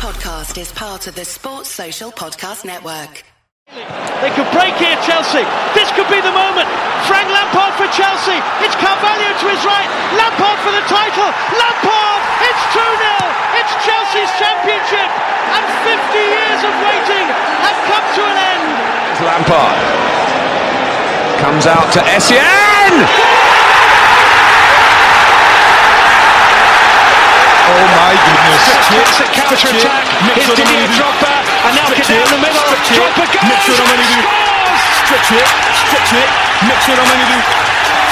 podcast is part of the Sports Social Podcast Network. They could break here, Chelsea. This could be the moment. Frank Lampard for Chelsea. It's Carvalho to his right. Lampard for the title. Lampard! It's 2 0. It's Chelsea's championship. And 50 years of waiting have come to an end. Lampard comes out to Essien. Oh my goodness. It's a counter attack. It's Didier Drogba. And now get down the middle. Drogba goes. Mix it, Scores! Stretch it, stretch it, mix it,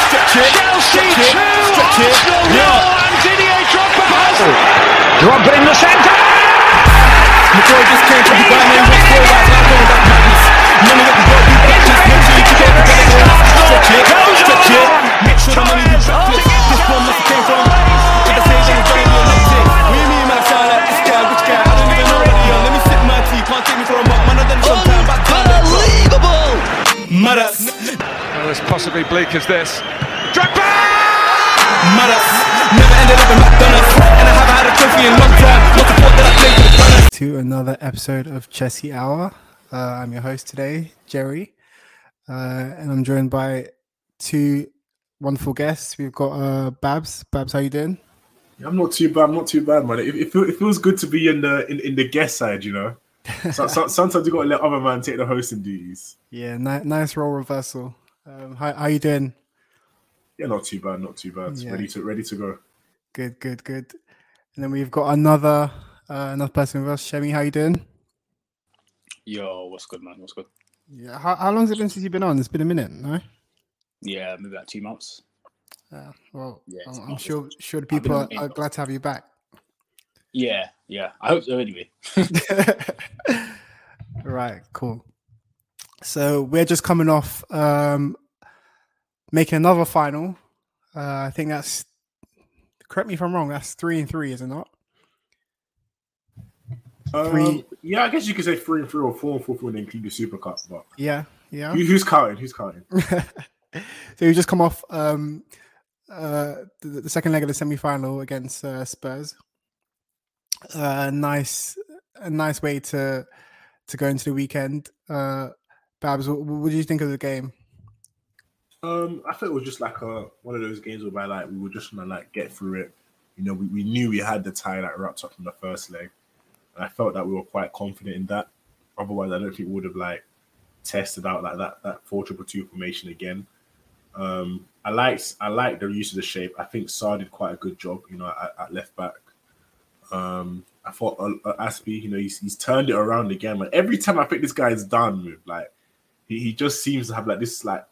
Stretch it, Chelsea stretch it, 2, stretch it. Arsenal Yeah. 0, and Didier Drogba has oh. Drogba in the centre. McCoy just came from Dubai, man. What's going on? I'm going back madness. None of it will be back. Just make sure you get it together. Stretch it, stretch it, make Well, as possibly bleak as this. Drogba. madas. Never ended up in McDonald's. And I haven't had a trophy in long time. Not the fault that I played for the Gunners. to another episode of Chelsea Hour. Uh, I'm your host today, Jerry, uh, and I'm joined by two wonderful guests. We've got uh, Babs. Babs, how you doing? I'm not too bad. I'm not too bad, man. It, it, feel, it feels good to be in the in, in the guest side, you know. So, so, sometimes you got to let other man take the hosting duties. Yeah, ni- nice role reversal. Um, how how you doing? Yeah, not too bad. Not too bad. Yeah. Ready to ready to go. Good, good, good. And then we've got another uh, another person with us. Shemi, how you doing? Yo, what's good, man? What's good? Yeah. How, how long has it been since you've been on? It's been a minute, no? Yeah, maybe about two months. Uh, well, Yeah, I'm, I'm sure sure the people are, are glad to have you back. Yeah, yeah. I hope so. Anyway, right, cool. So we're just coming off um, making another final. Uh, I think that's correct me if I'm wrong. That's three and three, is it not? Three. Um, yeah, I guess you could say three and three or four and four, four and include the Super Cup. But Yeah, yeah. who, who's counting? Who's counting? so you just come off um, uh, the, the second leg of the semi-final against uh, Spurs. Uh, nice, a nice way to to go into the weekend. Uh, Babs, what, what do you think of the game? Um, I thought it was just like a one of those games where like we were just gonna like get through it. You know, we, we knew we had the tie that wrapped up from the first leg, and I felt that we were quite confident in that. Otherwise, I don't think we would have like tested out like that that four triple two formation again. Um, I liked I liked the use of the shape. I think Saúl did quite a good job. You know, at, at left back. Um, I thought uh, uh, Azpi, you know, he's, he's turned it around again. Like every time I think this guy's done with like he, he just seems to have like this like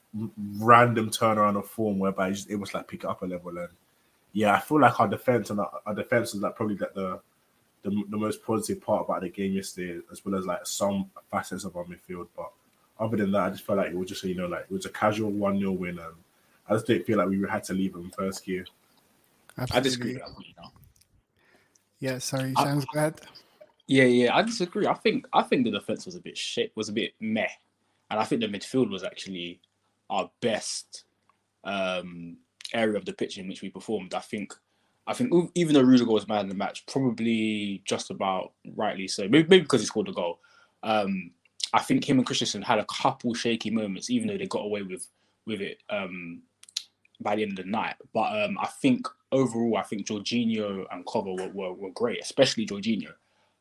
random turnaround of form whereby he's just able to like pick it up a level and yeah i feel like our defense and our, our defense is like probably like the, the the most positive part about the game yesterday as well as like some facets of our midfield but other than that i just felt like it was just you know like it was a casual 1-0 win and i just didn't feel like we had to leave them first gear I disagree. With that, you know? Yeah, sorry, I- Shams, go ahead. Yeah, yeah. I disagree. I think I think the defense was a bit shit. Was a bit meh, and I think the midfield was actually our best um, area of the pitch in which we performed. I think. I think even though Rudiger was man of the match, probably just about rightly so. Maybe, maybe because he scored the goal. Um, I think him and Christensen had a couple shaky moments, even though they got away with with it um, by the end of the night. But um, I think overall, I think Jorginho and Kova were, were, were great, especially Jorginho.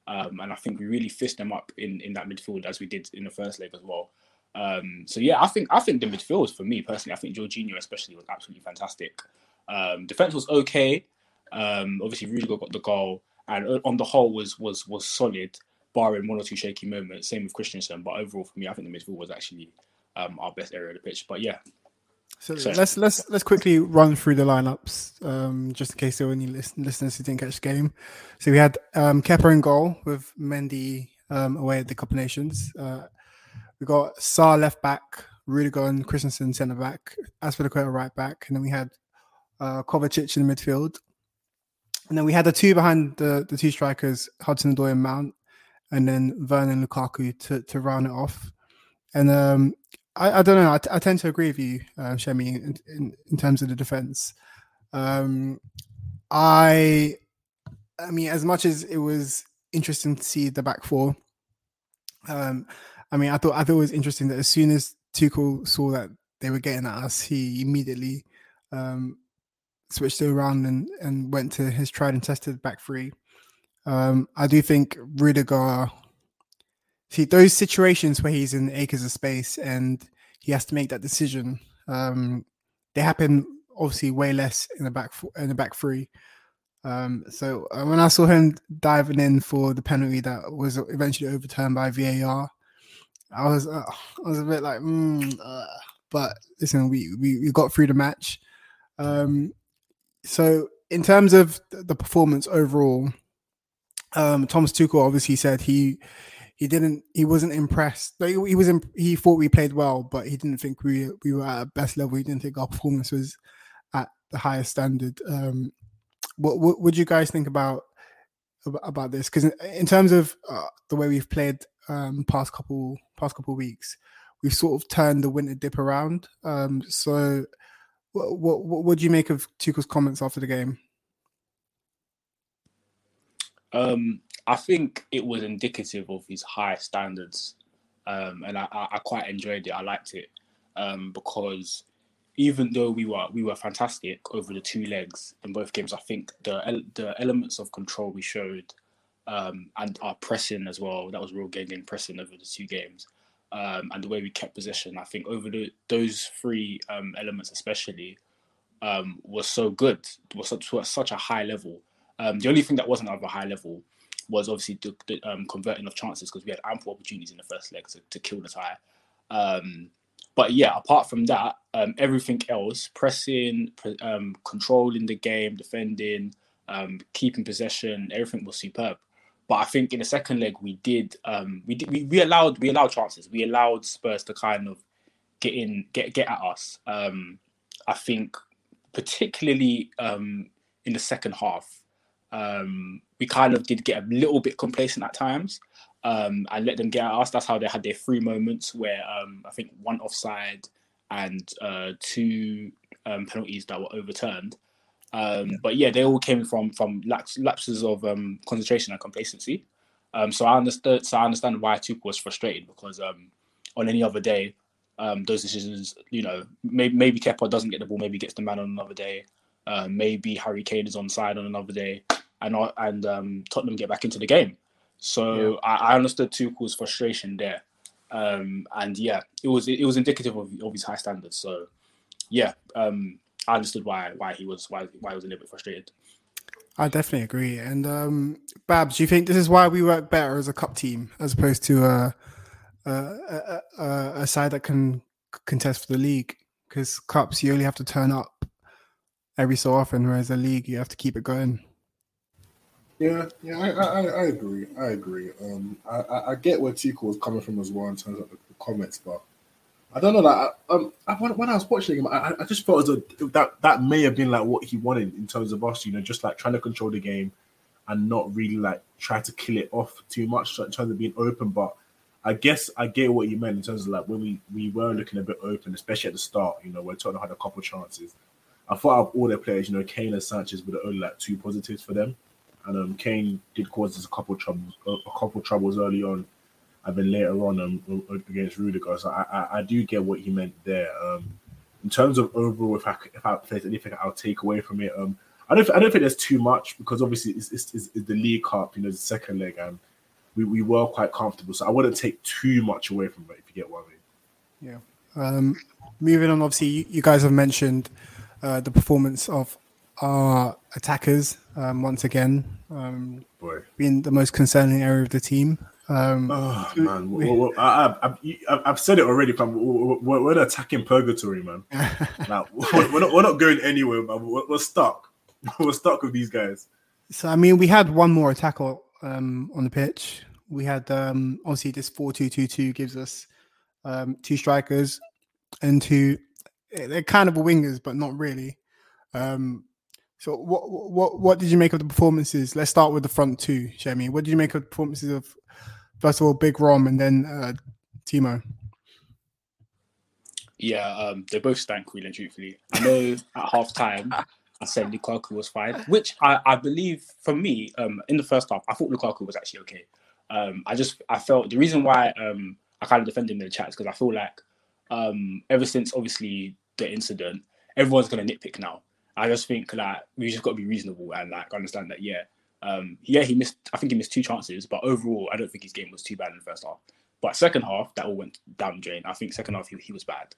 Um, and I think we really fisted them up in, in that midfield as we did in the first leg as well. Um, so yeah, I think I think the midfield for me personally, I think Jorginho especially was absolutely fantastic. Um, defense was okay. Um, obviously, Rudiger got the goal, and on the whole was was was solid, barring one or two shaky moments. Same with Christensen, but overall for me, I think the midfield was actually um, our best area of the pitch. But yeah, So So- let's let's let's quickly run through the lineups, um, just in case there were any listen- listeners who didn't catch the game. So we had um, Kepa in goal with Mendy um, away at the Cup of Nations. Uh, we got Saúl left back, Rudiger and Christensen centre back, Azpilicueta right back, and then we had uh, Kovacic in the midfield. And then we had the two behind the, the two strikers, Hudson Odoi and Mount, and then Werner Lukaku to, to round it off. And um, I, I don't know. I, t- I tend to agree with you, uh, Shemi, in, in, in terms of the defense. Um, I, I mean, as much as it was interesting to see the back four. Um, I mean, I thought I thought it was interesting that as soon as Tuchel saw that they were getting at us, he immediately um, switched it around and, and went to his tried and tested back three. Um, I do think Rudiger. See those situations where he's in acres of space and he has to make that decision. Um, they happen obviously way less in the back in the back three. Um, so uh, when I saw him diving in for the penalty that was eventually overturned by VAR, I was uh, I was a bit like, mm, uh, but listen, we, we we got through the match. Um, so in terms of the performance overall, um, Thomas Tuchel obviously said he he didn't he wasn't impressed. He, he was imp- he thought we played well, but he didn't think we we were at our best level. He didn't think our performance was at the highest standard. Um, what, would you guys think about about this? Because in terms of uh, the way we've played um, past couple past couple weeks, we've sort of turned the winter dip around. Um, so, what, what what do you make of Tuchel's comments after the game? Um, I think it was indicative of his high standards, um, and I, I, quite enjoyed it. I liked it um, because even though we were we were fantastic over the two legs in both games, I think the the elements of control we showed um, and our pressing as well that was real game game pressing over the two games, um, and the way we kept possession. I think over the, those three um, elements especially um, was so good, was such, was such a high level. Um, the only thing that wasn't of a high level was obviously the, the um, converting of chances because we had ample opportunities in the first leg to, to kill the tie. But yeah, apart from that, everything else, pressing, controlling the game, defending, um, keeping possession, everything was superb. But I think in the second leg we did um, we did we, we allowed we allowed chances. We allowed Spurs to kind of get in get get at us. Um, I think particularly um, in the second half, we kind of did get a little bit complacent at times um, and let them get at us. That's how they had their three moments where um, I think one offside and uh, two um, penalties that were overturned. Um, yeah. But yeah, they all came from from laps, lapses of um, concentration and complacency. Um, so I understood. So I understand why Tuchel was frustrated because on any other day, those decisions, you know, maybe maybe Kepa doesn't get the ball, maybe gets the man on another day. Uh, maybe Harry Kane is on side on another day, and and Tottenham get back into the game. So yeah. I, I, understood Tuchel's frustration there, um, and yeah, it was it was indicative of, of his high standards. So yeah, um, I understood why why he was why why he was a little bit frustrated. I definitely agree. And um, Babs, do you think this is why we work better as a cup team as opposed to a a, a, a, a side that can contest for the league? Because cups, you only have to turn up every so often, whereas a league, you have to keep it going. Yeah, yeah, I, I, I agree. I agree. Um, I, I get where Tico was coming from as well in terms of the comments, but I don't know. Like, um, I, when I was watching him, I, I just felt as though that that may have been like what he wanted in terms of us. You know, just like trying to control the game and not really like try to kill it off too much in terms of being open. But I guess I get what you meant in terms of like when we we were looking a bit open, especially at the start. You know, where Tottenham had a couple chances. I thought of all their players, you know, Kane and Sanchez were the only like two positives for them and um, Kane did cause us a couple troubles, a couple troubles early on, and then later on um, against Rudiger. So I, I, I do get what he meant there. Um, in terms of overall, if I if, I, if there's anything I'll take away from it, um, I don't I don't think there's too much because obviously it's, it's, it's, the League Cup, you know, the second leg, and we, we were quite comfortable. So I wouldn't take too much away from it if you get what I mean. Yeah. Um, moving on, obviously, you, you guys have mentioned uh, the performance of our attackers um, once again, um, being the most concerning area of the team. Um, oh man, we, well, I, have said it already. Fam. We're, we're attacking purgatory, man. now we're not, we're not going anywhere, man. We're, we're, stuck. We're stuck with these guys. So I mean, we had one more attacker um, on the pitch. We had um, obviously this four-two-two-two gives us um, two strikers and two. They're kind of wingers, but not really. Um, so what what what did you make of the performances? Let's start with the front two, Shemi. What did you make of the performances of first of all Big Rom and then uh, Timo? Yeah, um, they both stank really and truthfully. I know at half time I said Lukaku was fine, which I, I believe for me, um, in the first half, I thought Lukaku was actually okay. Um, I just I felt the reason why um I kind of defended him in the chat is because I feel like um ever since obviously the incident, everyone's gonna nitpick now. I just think like we just got to be reasonable and like understand that yeah, um, yeah, he missed. I think he missed two chances, but overall, I don't think his game was too bad in the first half. But second half, that all went down the drain. I think second half he, he was bad.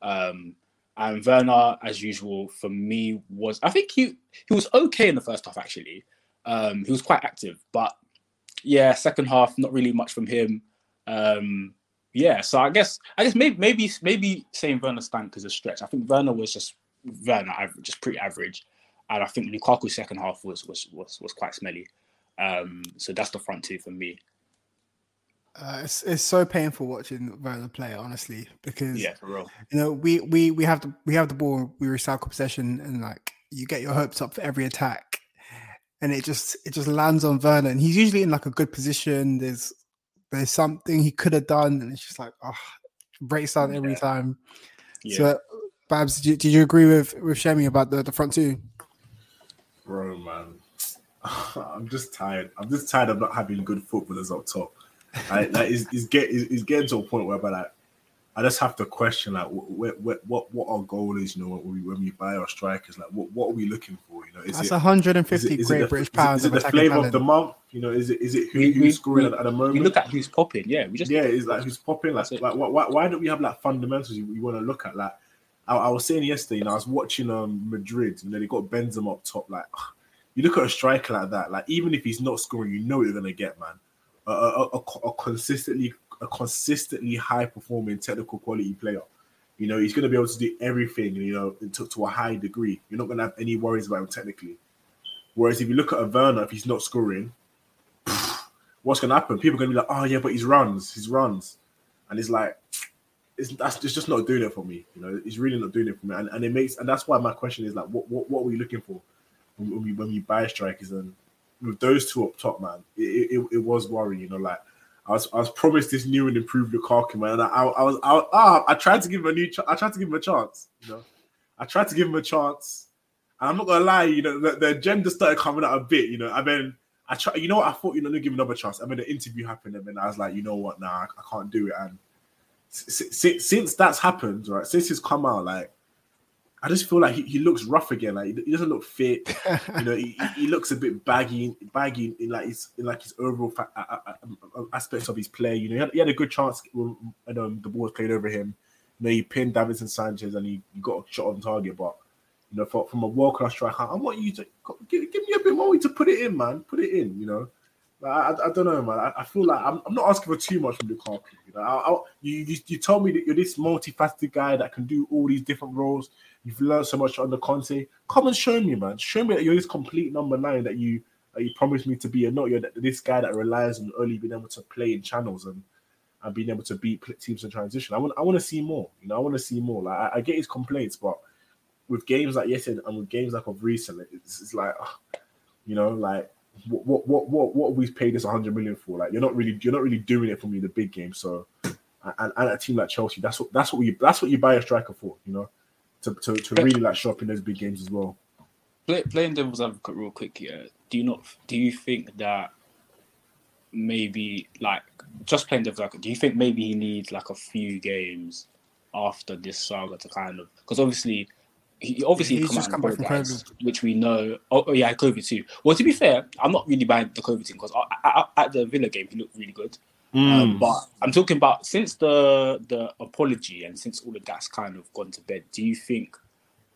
Um, and Werner, as usual, for me was I think he he was okay in the first half actually. Um, he was quite active, but yeah, second half not really much from him. Um, yeah, so I guess I guess maybe maybe maybe saying Werner stank is a stretch. I think Werner was just Werner just pretty average and I think Lukaku's second half was was was, was quite smelly. Um, so that's the front two for me. Uh, it's, it's so painful watching Werner play, honestly, because yeah, for real. You know, we we we have the we have the ball, we recycle possession, and like you get your hopes up for every attack, and it just it just lands on Werner, and he's usually in like a good position. There's there's something he could have done, and it's just like oh, breaks down every yeah. time. Yeah. So, Babs, did you, did you agree with with Shemi about the the front two? Bro, man, I'm just tired. I'm just tired of not having good footballers up top. I, like, it's, it's, get, it's, it's getting to a point where, but like, I just have to question like what what what, what our goal is. You know, when we when we buy our strikers, like what, what are we looking for? You know, is that's it, 150 is it, is Great British pounds. Is it, is it the flavor talent? of the month? You know, is it is it who, we, who's scoring we, at, the moment? We look at who's popping. Yeah, we just yeah, it's like who's popping. Like, like why, why don't we have like fundamentals you, you want to look at? Like I, I, was saying yesterday, you know, I was watching um Madrid, you know, they got Benzema up top. Like you look at a striker like that, like even if he's not scoring, you know you're gonna get, man. A, a, a, a consistently a consistently high performing technical quality player. You know, he's gonna be able to do everything, you know, to, to a high degree. You're not gonna have any worries about him technically. Whereas if you look at a Werner, if he's not scoring, what's gonna happen? People are gonna be like, oh yeah, but he's runs, his runs, and it's like it's that's it's just not doing it for me. You know, he's really not doing it for me, and, and it makes and that's why my question is like, what what what are we looking for when we when we buy strikers? And with those two up top, man, it, it, it was worrying. You know, like I was I was promised this new and improved Lukaku, man. And I, I was I, ah, I tried to give him a new ch- I tried to give him a chance. You know, I tried to give him a chance. And I'm not gonna lie, you know, the, the agenda started coming out a bit. You know, I mean. I try, you know what? I thought, you know, give another chance. I mean, the interview happened, and then I was like, you know what? Nah, I, I can't do it. And since, since that's happened, right? Since he's come out, like I just feel like he, he looks rough again. Like he doesn't look fit. you know, he, he looks a bit baggy, baggy in like his in like his overall fa- aspects of his play. You know, he had, he had a good chance when um, the ball was played over him. You know, he pinned Davinson Sanchez and he, he got a shot on target. But you know, for, from a world class striker, I want you to give, give me a bit more to put it in, man. Put it in. You know, I, I, don't know, man. I, I feel like I'm, I'm, not asking for too much from Lukaku. You, know, I, you, you, you told me that you're this multifaceted guy that can do all these different roles. You've learned so much under Conte. Come and show me, man. Show me that you're this complete number nine that you that you promised me to be, and not you're this guy that relies on only being able to play in channels and and being able to beat teams in transition. I want I want to see more. You know, I want to see more. Like I, I, get his complaints, but with games like yesterday and with games like of recent, it's, it's like, you know, like what what what what we've paid this 100 million for? Like you're not really you're not really doing it for me in the big game so and, and a team like chelsea that's what that's what we that's what you buy a striker for you know? To to, to really like show up in those big games as well. Play, playing devil's advocate real quick here do you not do you think that maybe like just playing devil's advocate do you think maybe he needs like a few games after this saga to kind of because obviously he obviously he's come just come back from COVID, which we know. Oh, oh, yeah, COVID too. Well, to be fair, I'm not really buying the COVID thing because at the Villa game he looked really good. Mm. Um, but I'm talking about since the the apology and since all of that's kind of gone to bed. Do you think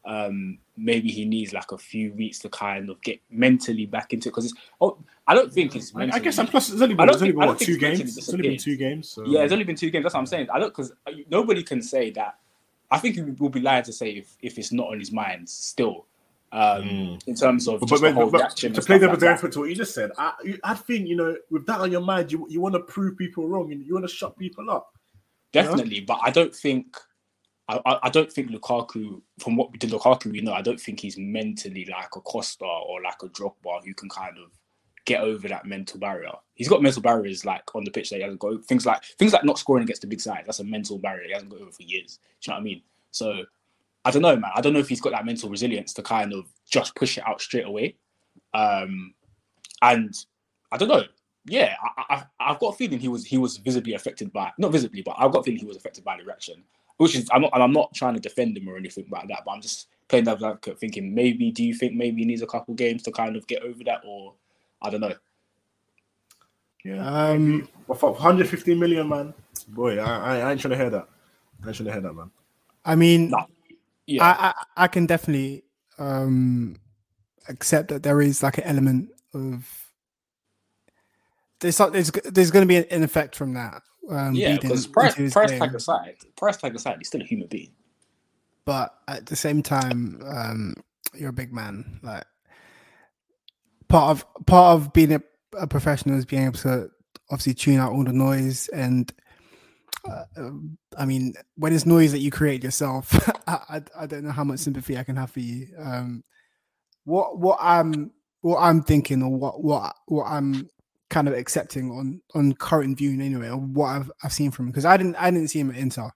um, maybe he needs like a few weeks to kind of get mentally back into it? Because oh, I don't think it's. Mentally, I guess I'm plus. It's only been, it's only been what two games. It's only been two games. So. Yeah, it's only been two games. That's what I'm saying. I don't because nobody can say that I think we will be lying to say if, if it's not on his mind still. Um, mm. in terms of but, but, but, to play the like to what you just said, I, I think you know with that on your mind, you you want to prove people wrong and you want to shut people up. Definitely, know? but I don't think I, I don't think Lukaku, from what we did Lukaku, we know, I don't think he's mentally like a Costa or like a Drogba who can kind of get over that mental barrier. He's got mental barriers like on the pitch that he hasn't got things like things like not scoring against the big side. That's a mental barrier he hasn't got over for years. Do you know what I mean? So I don't know, man. I don't know if he's got that mental resilience to kind of just push it out straight away. Um, and I don't know. Yeah, I, have got a feeling he was he was visibly affected by not visibly, but I've got a feeling he was affected by the reaction. Which is I'm not and I'm not trying to defend him or anything like that, but I'm just playing devil's advocate, thinking maybe do you think maybe he needs a couple games to kind of get over that, or I don't know. Yeah, Um, But for 150 million, man, boy, I, I, I ain't trying to hear that. I ain't trying to hear that, man. I mean, Nah. Yeah, I, I I can definitely um accept that there is like an element of there's not- there's there's going to be an effect from that. Um, yeah, bleeding because price, price game. tag aside, price tag aside, he's still a human being. but at the same time, um, you're a big man. Like part of part of being a, a professional is being able to obviously tune out all the noise. And uh, um, I mean, when it's noise that you create yourself, I, I don't know how much sympathy I can have for you. Um, what what I'm what I'm thinking, or what what what I'm kind of accepting on on current viewing anyway, or what I've I've seen from him because I didn't I didn't see him at Inter.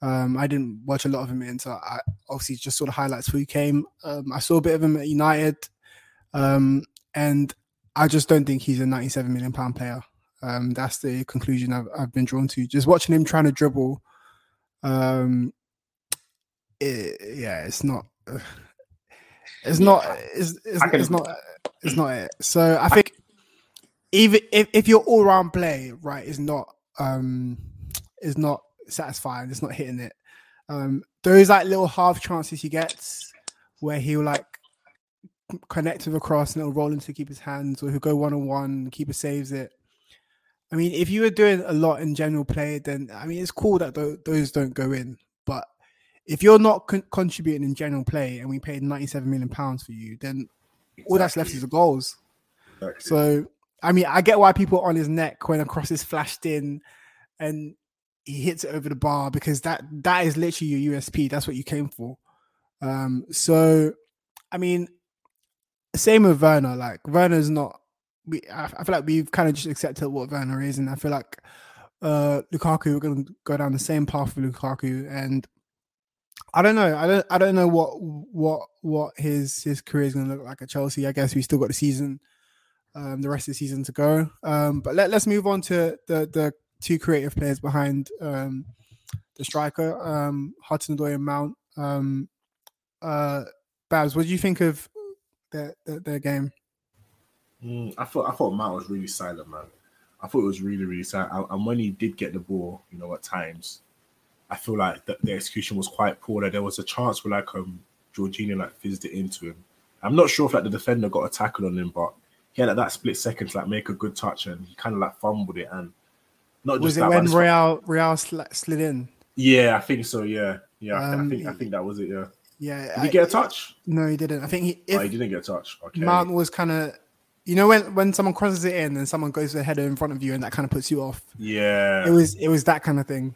Um, I didn't watch a lot of him at Inter. I obviously just saw the highlights before he came. Um, I saw a bit of him at United, um, and I just don't think he's a 97 million pound player. Um, that's the conclusion I've, I've been drawn to. Just watching him trying to dribble, um, it, yeah, it's not. uh, It's not. It's, it's, it's not. It's not it. So I think even if, if your all round play right is not um is not satisfying, it's not hitting it. Um, those like little half chances he gets where he'll like connect with a cross and it'll roll into keeper's hands, or he'll go one on one, keeper saves it. I mean, if you were doing a lot in general play, then I mean, it's cool that tho- those don't go in. But if you're not con- contributing in general play, and we paid 97 million pounds for you, then all that's left is the goals. Exactly. So I mean, I get why people are on his neck when a cross is flashed in and he hits it over the bar because that that is literally your USP. That's what you came for. Um, so I mean, same with Werner. Like Werner's not. We I, I feel like we've kind of just accepted what Werner is, and I feel like uh Lukaku we're going to go down the same path with Lukaku, and I don't know. I don't. I don't know what what what his his career is going to look like at Chelsea. I guess we still got the season um, the rest of the season to go. Um, but let, let's move on to the the two creative players behind um, the striker, um, Hudson Odoi and Mount. Um, uh, Babs, what do you think of their their, their game? Mm, I thought I thought Matt was really silent, man. I thought it was really really silent. And- when he did get the ball, you know, at times, I feel like the, the execution was quite poor. That there was a chance where like um Jorginho like fizzed it into him. I'm not sure if like the defender got a tackle on him, but he had like, that split second to like make a good touch, and he kind of like fumbled it. And not Was just it that, when Real Real sli- slid in? Yeah, I think so. Yeah, yeah. I, Um, I think I think that was it. Yeah. Yeah, Did I- he get a touch? no, he didn't. I think he oh, if he didn't get a touch. Okay. Mount was kind of. You know when, when someone crosses it in and someone goes to the header in front of you and that kind of puts you off. yeah. It was it was that kind of thing.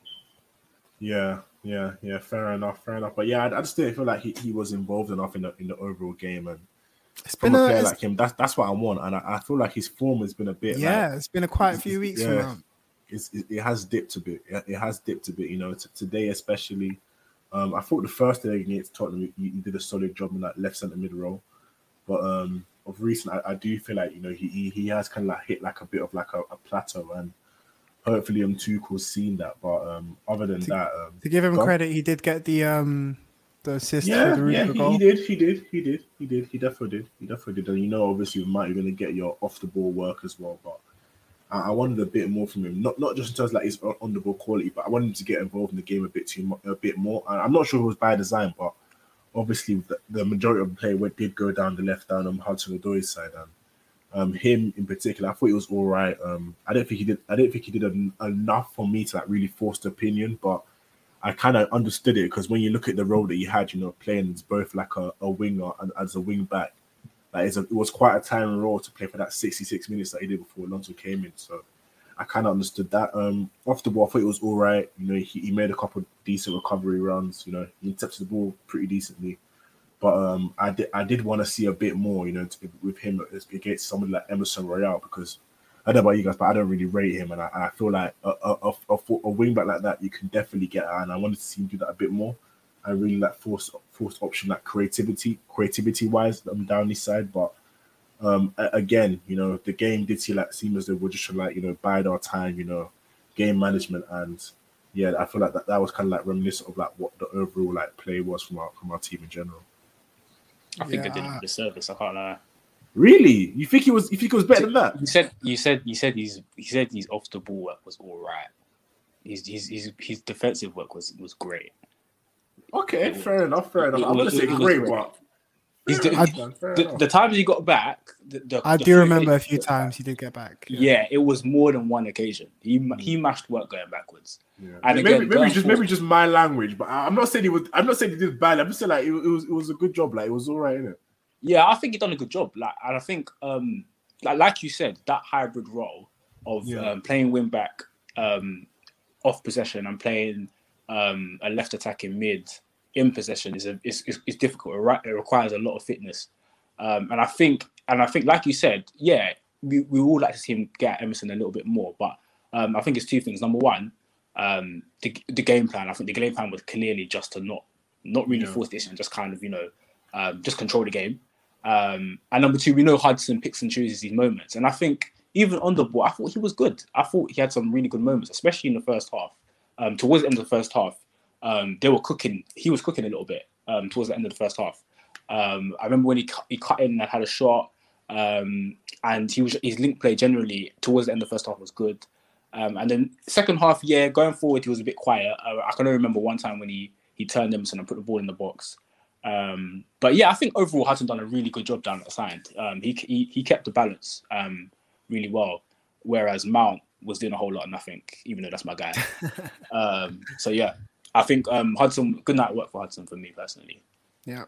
Yeah, yeah, yeah. Fair enough, fair enough. But yeah, I, I just didn't feel like he, he was involved enough in the in the overall game, and It's from been a a, player like him, that's that's what I want. And I, I feel like his form has been a bit. yeah, like, it's been a quite a few weeks yeah. now. it's, it, it has dipped a bit. It, it has dipped a bit. You know, t- today especially. Um, I thought the first day against Tottenham, you, you did a solid job in that left centre mid role, but um, of recent, I, I do feel like you know he he, he has kind of like hit like a bit of like a, a plateau, and hopefully um Tuchel's seen that. But um, other than that, um, To give him go on. credit, he did get the um the assist Yeah, for the yeah, he, he did, he did, he did, he did, he definitely did, he definitely did. And you know, obviously, with Matt, you're going to get your off the ball work as well. But I, wanted a bit more from him, not not just in terms of like his on the ball quality, but I wanted him to get involved in the game a bit too a bit more. And I'm not sure it was by design, but obviously the, the majority of the play went, did go down the left down on Hudson Odoi's side, and um, him in particular, I thought he was all right. Um, I don't think he did. I don't think he did en- enough for me to like really force the opinion, but I kind of understood it because when you look at the role that he had, you know, playing as both like a, a winger and as a wing back, like a, it was quite a time role to play for that 66 minutes that he did before Alonso came in. So I kind of understood that. Um, off the ball, I thought it was all right. You know, he, he made a couple decent recovery runs. You know, he intercepted the ball pretty decently. But um, I did I did want to see a bit more, you know, to, with him against somebody like Emerson Royal because I don't know about you guys, but I don't really rate him, and I, I feel like a, a, a, a, a wing back like that you can definitely get, and I wanted to see him do that a bit more. I really like force force option like creativity creativity wise um, down this side, but um again, you know, the game did see like seem as though we're just trying to, like you know bide our time, you know, game management and yeah, I feel like that, that was kind of like reminiscent of like what the overall like play was from our from our team in general. I think I did Yeah. him a disservice. I can't lie. Really, you think he was? You think he was better than that? You said you said you said he's he said his off the ball work was all right. His his his, his defensive work was was great. Okay, fair enough, fair enough. I'm gonna say it was great, great. but He's the, enough, the, the times he got back. The, the, I the do remember a few he got back, times he did get back. Yeah, it was more than one occasion. He ma- he mashed work going backwards. Yeah. And maybe again, maybe going just forward- maybe just my language, but I- I'm not saying he was. I'm not saying he did bad. I'm just saying like it, it was it was a good job. Like it was all right, innit? Yeah, I think he done a good job. Like, and I think, um, like, like you said, that hybrid role of Yeah. um, playing wing back um, off possession and playing um, a left attacking mid in possession is a is, is, is difficult. It, requires a lot of fitness, um, and I think, and I think, like you said, yeah, we, we would like to see him get Emerson a little bit more. But um, I think it's two things. Number one, um, the, the game plan. I think the game plan was clearly just to not not really Yeah. force this and just kind of you know um, just control the game. Um, and number two, we know Hudson picks and chooses these moments. And I think even on the ball, I thought he was good. I thought he had some really good moments, especially in the first half. Um, towards the end of the first half, um, they were cooking. He was cooking a little bit um, towards the end of the first half. Um, I remember when he cut, he cut in and had a shot, um, and he was his link play generally towards the end of the first half was good. Um, and then second half, yeah, going forward, he was a bit quiet. Uh, I can only remember one time when he he turned Emerson and put the ball in the box. Um, but yeah, I think overall Hudson done a really good job down at the side. Um, he, he he kept the balance um, really well, whereas Mount was doing a whole lot of nothing, even though that's my guy. um, so yeah, I think um, Hudson good night work for Hudson for me personally. Yeah.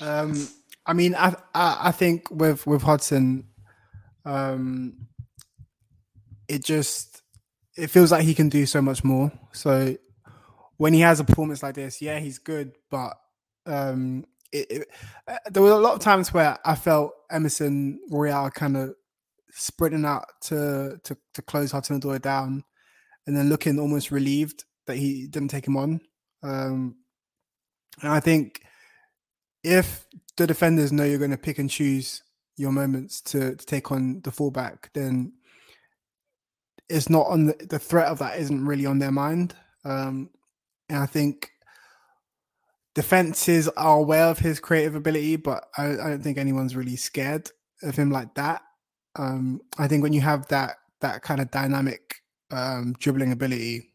Um, I mean, I, I I think with with Hudson, um, it just it feels like he can do so much more. So when he has a performance like this, yeah, he's good, but um, it, it, uh, there were a lot of times where I felt Emerson Royal kind of sprinting out to to to close Hudson Odoi down, and then looking almost relieved that he didn't take him on. Um, and I think if the defenders know you're going to pick and choose your moments to, to take on the fullback, then it's not on the, the threat of that isn't really on their mind. Um, and I think defenses are aware of his creative ability, but I, I don't think anyone's really scared of him like that. Um, I think when you have that that kind of dynamic um, dribbling ability,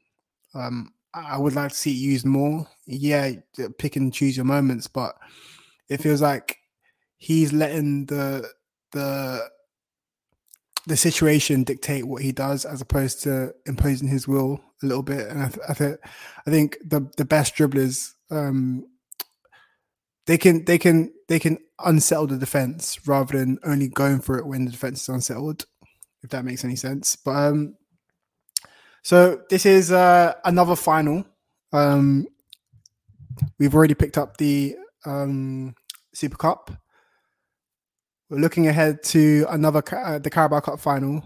um, I would like to see it used more. Yeah, pick and choose your moments, but it feels like he's letting the the the situation dictate what he does as opposed to imposing his will a little bit. And I, th- I think I think the the best dribblers um, they can they can they can unsettle the defense rather than only going for it when the defense is unsettled. If that makes any sense, but um, so this is uh, another final. Um, we've already picked up the um, Super Cup. We're looking ahead to another uh, the Carabao Cup final.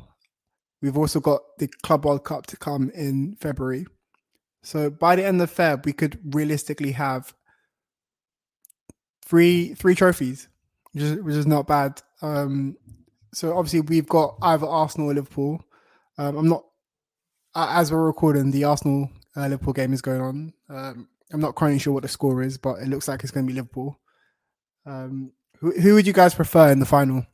We've also got the Club World Cup to come in February. So by the end of Feb, we could realistically have three three trophies, which is, which is not bad. Um, so obviously we've got either Arsenal or Liverpool. Um, I'm not as we're recording, the Arsenal uh, Liverpool game is going on. Um, I'm not quite sure what the score is, but it looks like it's going to be Liverpool. Um, who, who would you guys prefer in the final?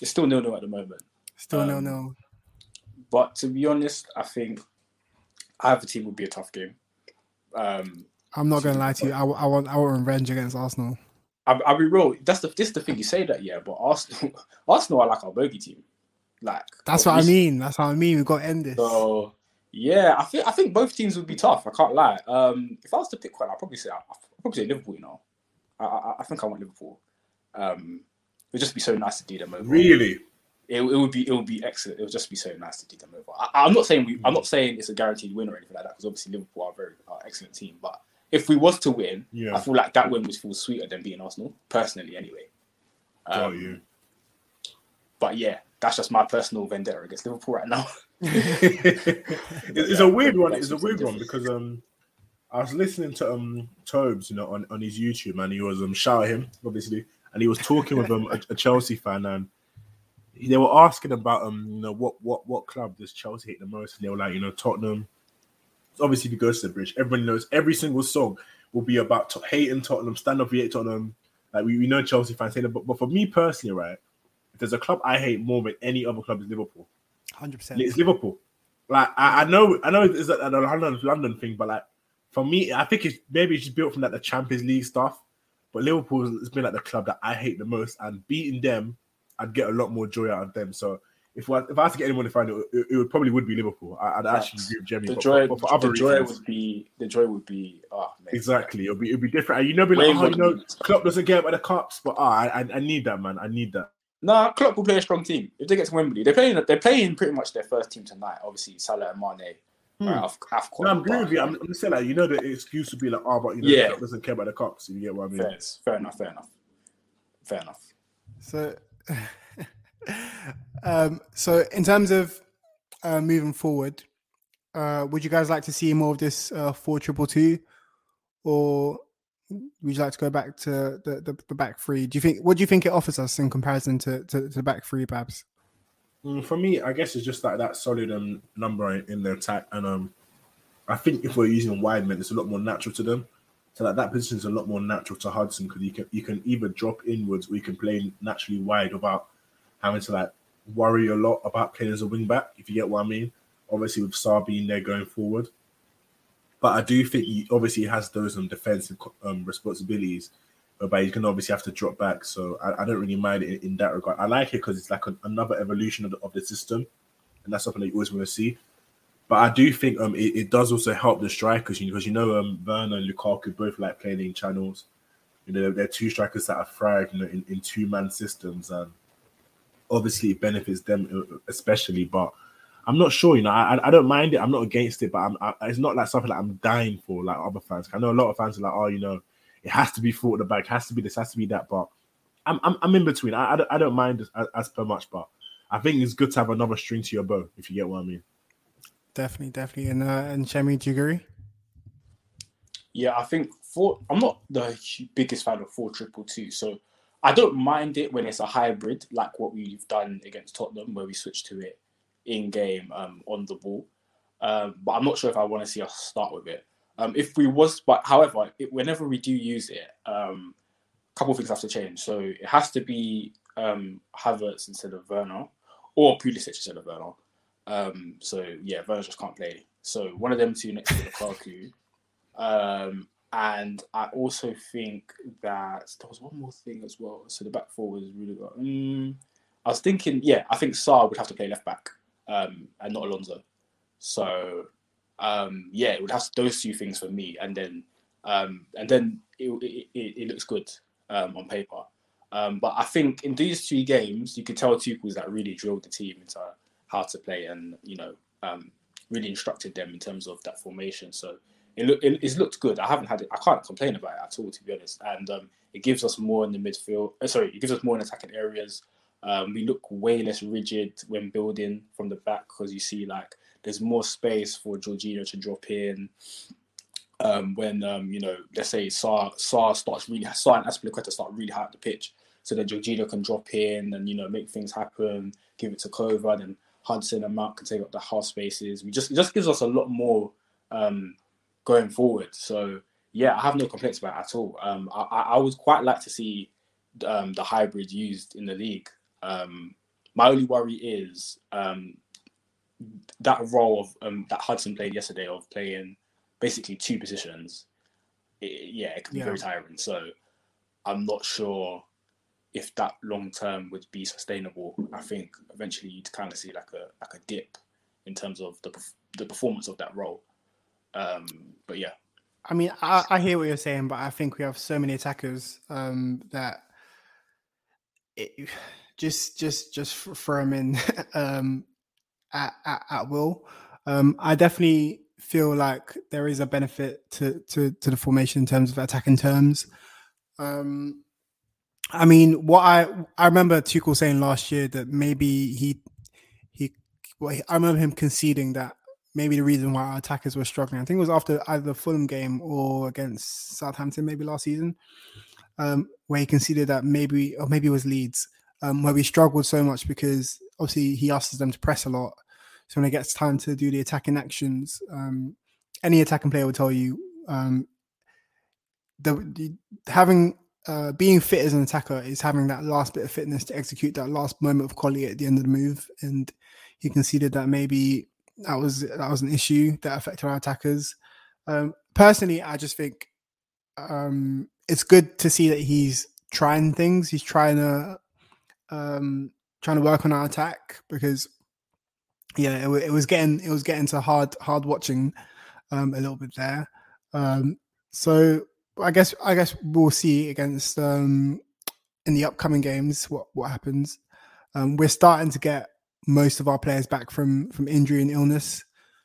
It's still nil nil at the moment. Still Um, no no. But to be honest, I think either team would be a tough game. Um, I'm not going to lie to you. I, I want I want revenge against Arsenal. I'll, I'll be real. That's the this is the thing. You say that, yeah, but Arsenal, Arsenal are like our bogey team. Like That's what I mean. That's what I mean. We've got to end this. So yeah, I think I think both teams would be tough. I can't lie. Um, if I was to pick one, I'd probably say I'd probably say Liverpool. You know, I, I, I think I want Liverpool. Um, it would just be so nice to do them over. Really? It, it would be it would be excellent. It would just be so nice to do them over. I, I'm not saying we. I'm not saying it's a guaranteed win or anything like that because obviously Liverpool are a very are excellent team. But if we was to win, Yeah. I feel like that win would feel sweeter than being Arsenal personally. Anyway. Got Um, you. But yeah, that's just my personal vendetta against Liverpool right now. it's a weird one. It's a weird one because um, I was listening to um Tobes, you know, on, on his YouTube, and he was um shouting him, obviously, and he was talking with um a, a Chelsea fan, and they were asking about um you know what what what club does Chelsea hate the most, and they were like you know Tottenham. Obviously, if you go to the bridge, everybody knows every single song will be about to- hating Tottenham, stand up for hate Tottenham. Like we, we know Chelsea fans say that, but, but for me personally, right, if there's a club I hate more than any other club, is Liverpool. Hundred percent. It's Liverpool. Like I, I know, I know it's a, a London London thing, but like for me, I think it's maybe it's just built from like the Champions League stuff. But Liverpool has been like the club that I hate the most, and beating them, I'd get a lot more joy out of them. So if I, if I had to get anyone to find it, it, it would probably would be Liverpool. I, would actually Facts. agree with Jemmy. The but joy, for, but for other the joy reasons, would be the joy would be oh man. exactly it'll be it'll be different. And you know, be like, Waves oh, you know, needs. Klopp doesn't get by the cups, but ah, I, I I need that man. I need that. Nah, Klopp will play a strong team if they get to Wembley. They're playing. They're playing pretty much their first team tonight. Obviously, Salah and Mane. Hmm. Right, off, off No, I'm agreeing with you. I'm, I'm just saying like you know the excuse would be like, oh, but you know, Yeah. Klopp doesn't care about the cups. You get what I mean? fair, fair enough. Fair enough. Fair enough. So, um, so in terms of uh, moving forward, uh, would you guys like to see more of this uh, four triple two, or would you like to go back to the, the, the back three? Do you think what do you think it offers us in comparison to, to, to the back three, Babs? Mm, For me, I guess it's just like that solid um, number in, in the attack, and um, I think if we're using wide men, it's a lot more natural to them. So like that position is a lot more natural to Hudson because you can you can either drop inwards or you can play naturally wide without having to like worry a lot about playing as a wing back. If you get what I mean. Obviously, with Saúl being there going forward, but I do think he obviously has those um, defensive um, responsibilities, but he's going to obviously have to drop back. So I, I don't really mind it in, in that regard. I like it because it's like an, another evolution of the, of the system, and that's something that you always want to see. But I do think um it, it does also help the strikers because you know um Werner and Lukaku both like playing in channels. You know they're, they're two strikers that have thrived you know, in, in two man systems, and obviously it benefits them uh, especially. But I'm not sure. You know, I I- I don't mind it. I'm not against it, but I'm I, it's not like something that I'm dying for like other fans. I know a lot of fans are like, oh, you know, it has to be four at the back, has to be this, has to be that. But I'm I'm, I'm in between. I, I don't I don't mind as, as per much, but I think it's good to have another string to your bow if you get what I mean. Definitely, definitely. And uh, and Shemi, do you agree? Yeah, I think four. I'm not the biggest fan of four triple two, so I don't mind it when it's a hybrid like what we've done against Tottenham, where we switch to it in game um, on the ball. Um, but I'm not sure if I want to see us start with it. Um, if we was, but however, it, whenever we do use it, um, a couple of things have to change. So it has to be um, Havertz instead of Werner, or Pulisic instead of Werner. Um, so yeah, Werner just can't play. So one of them two next to Lukaku. Um, and I also think that there was one more thing as well. So the back four was really good. Mm, I was thinking, yeah, I think Saúl would have to play left back um, and not Alonso. So um, yeah, it would have those two things for me, and then um, and then it, it, it, it looks good um, on paper. Um, but I think in these two games, you could tell Tuchel's that really drilled the team into how to play, and you know, um, really instructed them in terms of that formation. So it, look, it, it's looked good. I haven't had it. I can't complain about it at all, to be honest. And um, it gives us more in the midfield. uh, sorry, it gives us more in attacking areas. Um, we look way less rigid when building from the back because you see like there's more space for Jorginho to drop in. Um, when um, you know, let's say Saúl Saúl starts really Saúl and Azpilicueta start really high up the pitch, so that Jorginho can drop in and you know make things happen, give it to Kova, then Hudson and Mark can take up the half spaces. We just it just gives us a lot more um, going forward. So yeah, I have no complaints about it at all. Um, I, I I would quite like to see um, the hybrid used in the league. Um, my only worry is um, that role of um, that Hudson played yesterday of playing basically two positions. It, yeah, it can be Yeah. very tiring. So I'm not sure if that long term would be sustainable. I think eventually you'd kind of see like a like a dip in terms of the the performance of that role. Um, but yeah, I mean, I, I hear what you're saying, but I think we have so many attackers um, that it, just just just throw them in um, at, at at will. Um, I definitely feel like there is a benefit to to, to the formation in terms of attacking terms. Um, I mean, what I I remember Tuchel saying last year that maybe he he well, he- I remember him conceding that maybe the reason why our attackers were struggling. I think it was after either the Fulham game or against Southampton, maybe last season, um, where he conceded that maybe, or maybe it was Leeds, um, where we struggled so much because obviously he asks them to press a lot. So when it gets time to do the attacking actions, um, any attacking player will tell you um, the, the having uh, being fit as an attacker is having that last bit of fitness to execute that last moment of quality at the end of the move. And he conceded that maybe that was that was an issue that affected our attackers. Um, personally, I just think um, it's good to see that he's trying things. He's trying to um, trying to work on our attack because yeah, it, it was getting it was getting to hard hard watching um, a little bit there. Um, so I guess I guess we'll see against um, in the upcoming games what what happens. Um, we're starting to get most of our players back from from injury and illness,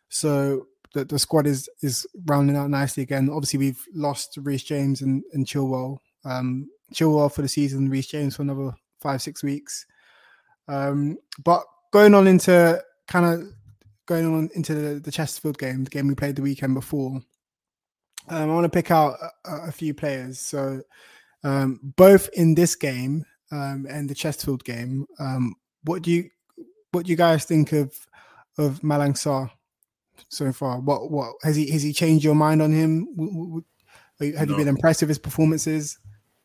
so the, the squad is is rounding out nicely again. Obviously, we've lost Reece James and, and Chilwell. Um, Chilwell for the season, Reece James for another five six weeks. Um, but going on into kind of going on into the, the Chesterfield game, the game we played the weekend before. Um, I want to pick out a, a few players. So, um, both in this game um, and the Chesterfield game, um, what do you what do you guys think of of Malang Sarr so far? What what has he has he changed your mind on him? Have no. you been impressed with his performances?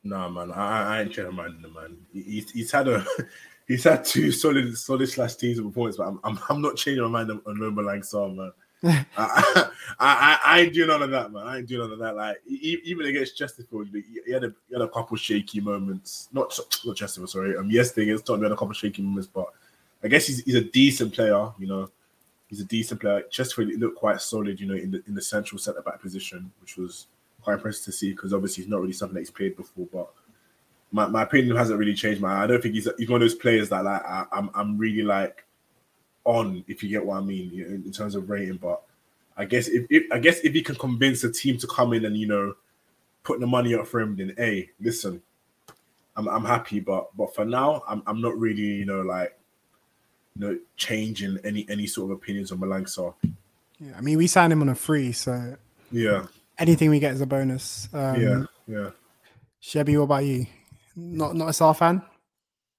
No, man, I, I ain't changing my mind on him, man. He, he's had a he's had two solid solid slash teams performances, but I'm, I'm, I'm not changing my mind on, on Malang Sarr, man. I, I, I, I, ain't doing none of that, man. I ain't doing none of that. Like even against Chesterfield, he had a he had a couple shaky moments. Not not Chesterfield, sorry. Um, yesterday against Tottenham, had a couple shaky moments, but I guess he's, he's a decent player. You know, he's a decent player. Chesterfield looked quite solid, you know, in the in the central centre back position, which was quite impressive to see because obviously he's not really something that he's played before. But my, my opinion hasn't really changed. Man, I don't think he's he's one of those players that like I, I'm I'm really like on, if you get what I mean, in, in terms of rating. But I guess if, if, I guess if he can convince a team to come in and you know put the money up for him, then hey, listen, I'm I'm happy. But but for now, I'm I'm not really you know like you know changing any any sort of opinions on Malang Sarr. Yeah, I mean we signed him on a free, so yeah, anything we get is a bonus. Um, yeah, yeah. Chebby, what about you? Not not a Sarr fan.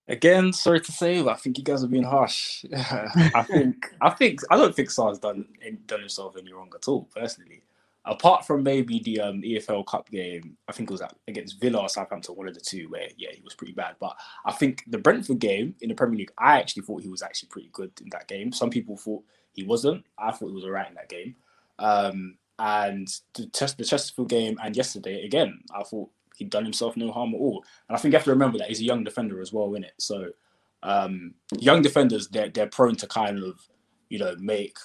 Again, sorry to say, but I think you guys are being harsh. I think I think I don't think Sarr's done done himself any wrong at all, personally. Apart from maybe the um, EFL Cup game, I think it was against Villa or Southampton, one of the two, where yeah, he was pretty bad. But I think the Brentford game in the Premier League, I actually thought he was actually pretty good in that game. Some people thought he wasn't. I thought he was alright in that game. Um, and the, the Chesterfield game and yesterday again, I thought he'd done himself no harm at all. And I think you have to remember that he's a young defender as well, in it. So um, young defenders, they're they're prone to kind of, you know, make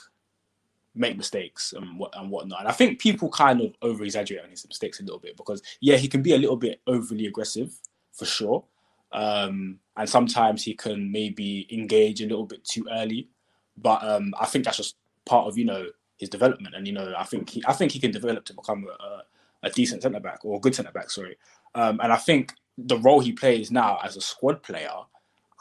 make mistakes and what and whatnot. And I think people kind of over exaggerate on his mistakes a little bit because yeah, he can be a little bit overly aggressive for sure. Um, and sometimes he can maybe engage a little bit too early. But um, I think that's just part of, you know, his development. And you know, I think he I think he can develop to become a, a decent centre back or a good centre back, sorry. Um, and I think the role he plays now as a squad player,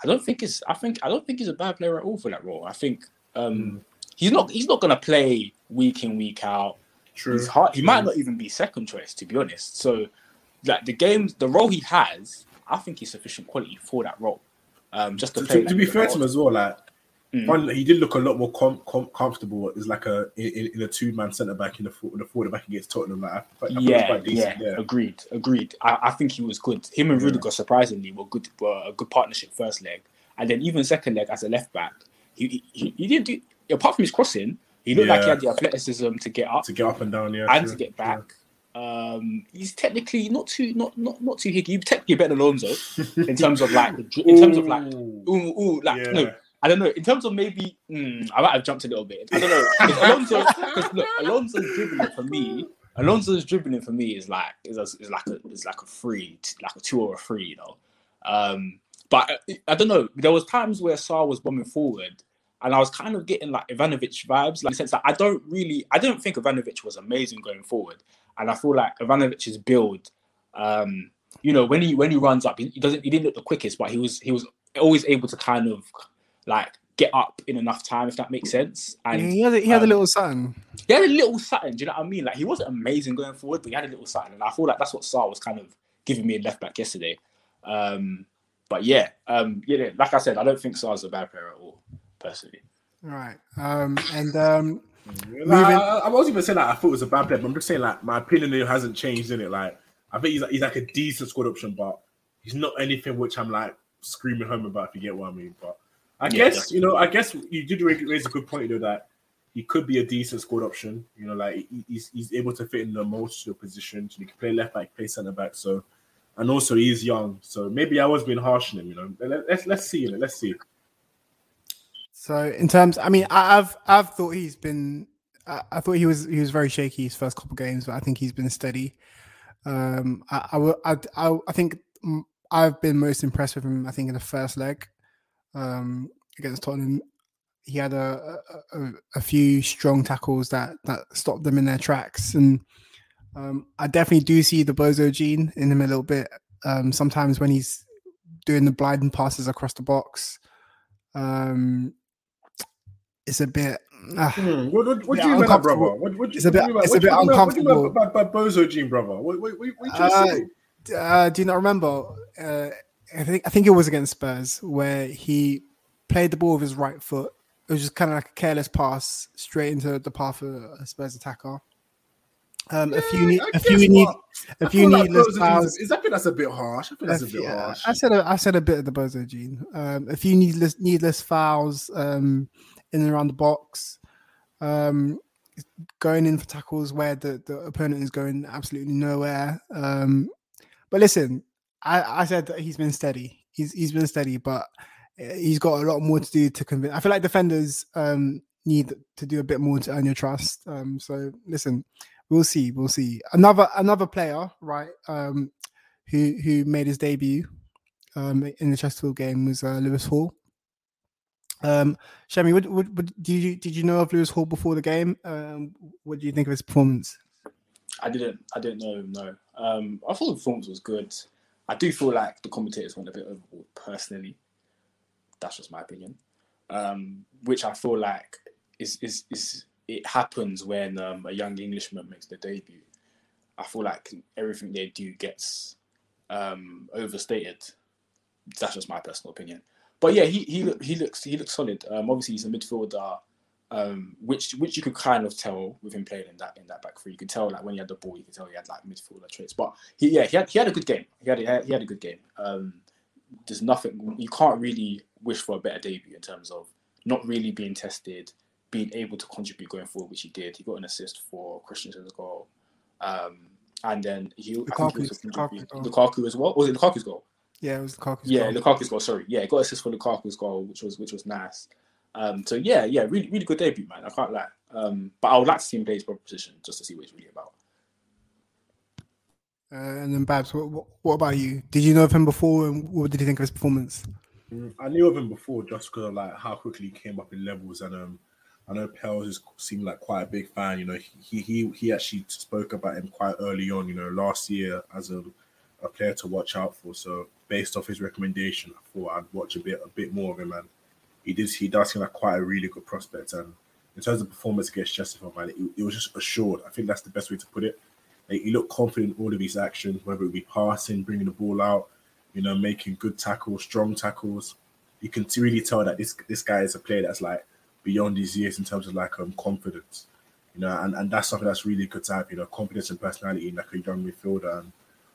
I don't think is I think I don't think he's a bad player at all for that role. I think um, mm. He's not he's not gonna play week in week out. True. He's hard, he might not even be second choice to be honest. So like the games, the role he has, I think he's sufficient quality for that role. Um, just to, to, to, to be fair to him as well, like Mm. One, he did look a lot more com- com- comfortable as like a in, in a two man centre back in the in the forward back against Tottenham. Like, I, I yeah, yeah, yeah, agreed, agreed. I, I, think he was good. Him and Rudiger yeah. surprisingly were good, were a good partnership first leg, and then even second leg as a left back, he he, he didn't do apart from his crossing. He looked yeah. like he had the athleticism to get up, to get up and down, yeah, and true, to get back. Um, he's technically not too not not not too hickey. He's technically better than Alonso in terms of like in terms of like ooh, ooh like no I don't know. In terms of maybe, mm, I might have jumped a little bit. I don't know. Alonso, because look, Alonso's dribbling for me. Alonso's dribbling for me is like is, a, is like a is like a free, like a two or a three, you know. Um, but I, I, don't know. There was times where Sarr was bombing forward, and I was kind of getting like Ivanovic vibes, like sense that I don't really, I don't think Ivanovic was amazing going forward, and I feel like Ivanovic's build, um, you know, when he when he runs up, he, he doesn't, he didn't look the quickest, but he was he was always able to kind of like get up in enough time, if that makes sense. And Yeah, he had a, he had a um, little something. he had a little something. Do you know what I mean? Like he wasn't amazing going forward, but he had a little something, and I feel like that's what Sarr was kind of giving me in left back yesterday. Um, but yeah, um, yeah, like I said, I don't think Sarr's a bad player at all, personally. Right. Um, and um, Like, I, I wasn't even saying that I thought it was a bad player, but I'm just saying like my opinion of him hasn't changed in it. Like I think he's like, he's like a decent squad option, but he's not anything which I'm like screaming home about. If you get what I mean, but I Yeah, guess you know, I guess you did raise raise a good point though that he could be a decent squad option. You know, like he's he's able to fit in the multitude of positions. He can play left back, play centre back. So, and also he's young, so maybe I was being harsh on him. You know, Let, let's let's see. You know, let's see. So in terms, I mean, I, I've I've thought he's been. I, I thought he was he was very shaky his first couple games, but I think he's been steady. Um, I I, I, I, I think I've been most impressed with him. I think in the first leg, um, against Tottenham, he had a, a, a, a few strong tackles that that stopped them in their tracks, and um, I definitely do see the Bozo gene in him a little bit. Um, sometimes when he's doing the blinding passes across the box, um, it's a bit. ah, Hmm, What, what, what Yeah, do you mean, uncomfortable. brother? What, what, It's a bit- what do you mean by- it's a bit you mean What do you mean uncomfortable. by Bozo Gene, brother? What, what, what, what you Uh, say? uh, do you not remember? Uh, I think I think it was against Spurs where he played the ball with his right foot. It was just kind of like a careless pass straight into the path of a Spurs attacker. Um, a few, Yeah, need, I a few guess need, what? a I few feel like needless fouls. is- I think that's a bit harsh. I think that's a bit Yeah, harsh. I said a, I said a bit of the Bozo gene. Um, a few needless needless fouls um, in and around the box, um, going in for tackles where the, the opponent is going absolutely nowhere. Um, but listen, I, I said that he's been steady. He's he's been steady, but uh, he's got a lot more to do to convince. I feel like defenders um, need to do a bit more to earn your trust. Um, so listen, we'll see, we'll see. Another another player, right? Um, who who made his debut um, in the Chesterfield game was uh, Lewis Hall. Um, Shami, what, what, what, did you did you know of Lewis Hall before the game? Um, what do you think of his performance? I didn't. I didn't know. No. Um, I thought the performance was good. I do feel like the commentators went a bit overboard. Personally, that's just my opinion. Um, which I feel like is is is it happens when um, a young Englishman makes their debut. I feel like everything they do gets um, overstated. That's just my personal opinion. But yeah, he he he looks he looks solid. Um, obviously, he's a midfielder um, which which you could kind of tell with him playing in that in that back three. You could tell like when he had the ball, you could tell he had like midfielder traits. But he yeah he had he had a good game. He had a, he had a good game. Um, there's nothing you can't really wish for a better debut in terms of not really being tested, being able to contribute going forward, which he did. He got an assist for Christensen's goal, um, and then he I think he contributed Lukaku's Lukaku as well. Was it Lukaku's goal? Yeah, it was Lukaku's goal. Yeah, goal. Lukaku's goal. Sorry, yeah, got assist for Lukaku's goal, which was which was nice. Um, so yeah, yeah, really, really good debut, man. I can't lie. Um, but I would like to see him play his proper position just to see what he's really about. Uh, and then Babs, what, what, what about you? Did you know of him before, and what did you think of his performance? I knew of him before just because of like how quickly he came up in levels, and um, I know Pels is seemed like quite a big fan. You know, he he he actually spoke about him quite early on. You know, last year as a a player to watch out for. So based off his recommendation, I thought I'd watch a bit a bit more of him, and he did he does seem like quite a really good prospect. And in terms of performance against Chesterfield, man, it, it was just assured. I think that's the best way to put it. Like, he looked confident in all of his actions, whether it be passing, bringing the ball out, you know, making good tackles, strong tackles. You can really tell that this this guy is a player that's like beyond his years in terms of like um confidence, you know, and, and that's something that's really good to have, you know, confidence and personality in like a young midfielder. And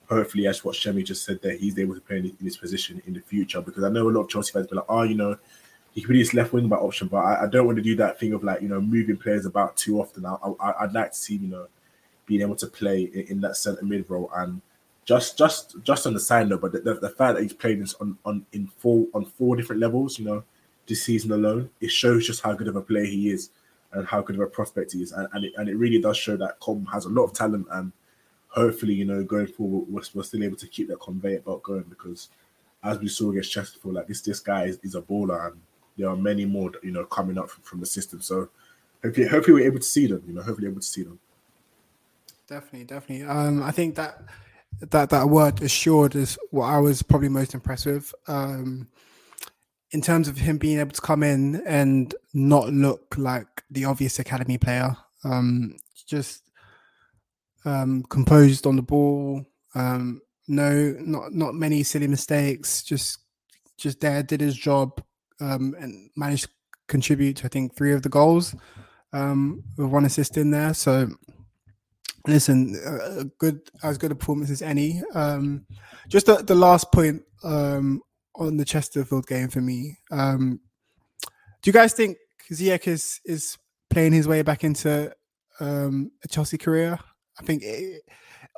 hopefully, as what Shemi just said, that he's able to play in, his position in the future. Because I know a lot of Chelsea fans be like, oh, you know, he could be this left wing back option, but I, I don't want to do that thing of like you know moving players about too often. I, I'd like to see you know being able to play in, in that centre mid role and just just just on the side note, but the, the, the fact that he's played this on, on in four on four different levels, you know, this season alone, it shows just how good of a player he is and how good of a prospect he is, and and it, and it really does show that Cobham has a lot of talent, and hopefully, you know, going forward, we're, we're still able to keep that conveyor belt going because as we saw against Chesterfield, like this this guy is, is a baller, and there are many more, you know, coming up from, from the system. So hopefully, hopefully we're able to see them, you know, hopefully able to see them. Definitely, definitely. Um, I think that that that word assured is what I was probably most impressed with. Um, in terms of him being able to come in and not look like the obvious academy player. Um, just um, composed on the ball. Um, no, not not many silly mistakes. Just just there, did his job, um, and managed to contribute to I think three of the goals, um, with one assist in there. So listen, a good as good a performance as any. Um, just the, the last point um, on the Chesterfield game for me. Um, do you guys think Ziyech is is playing his way back into um, a Chelsea career? I think it,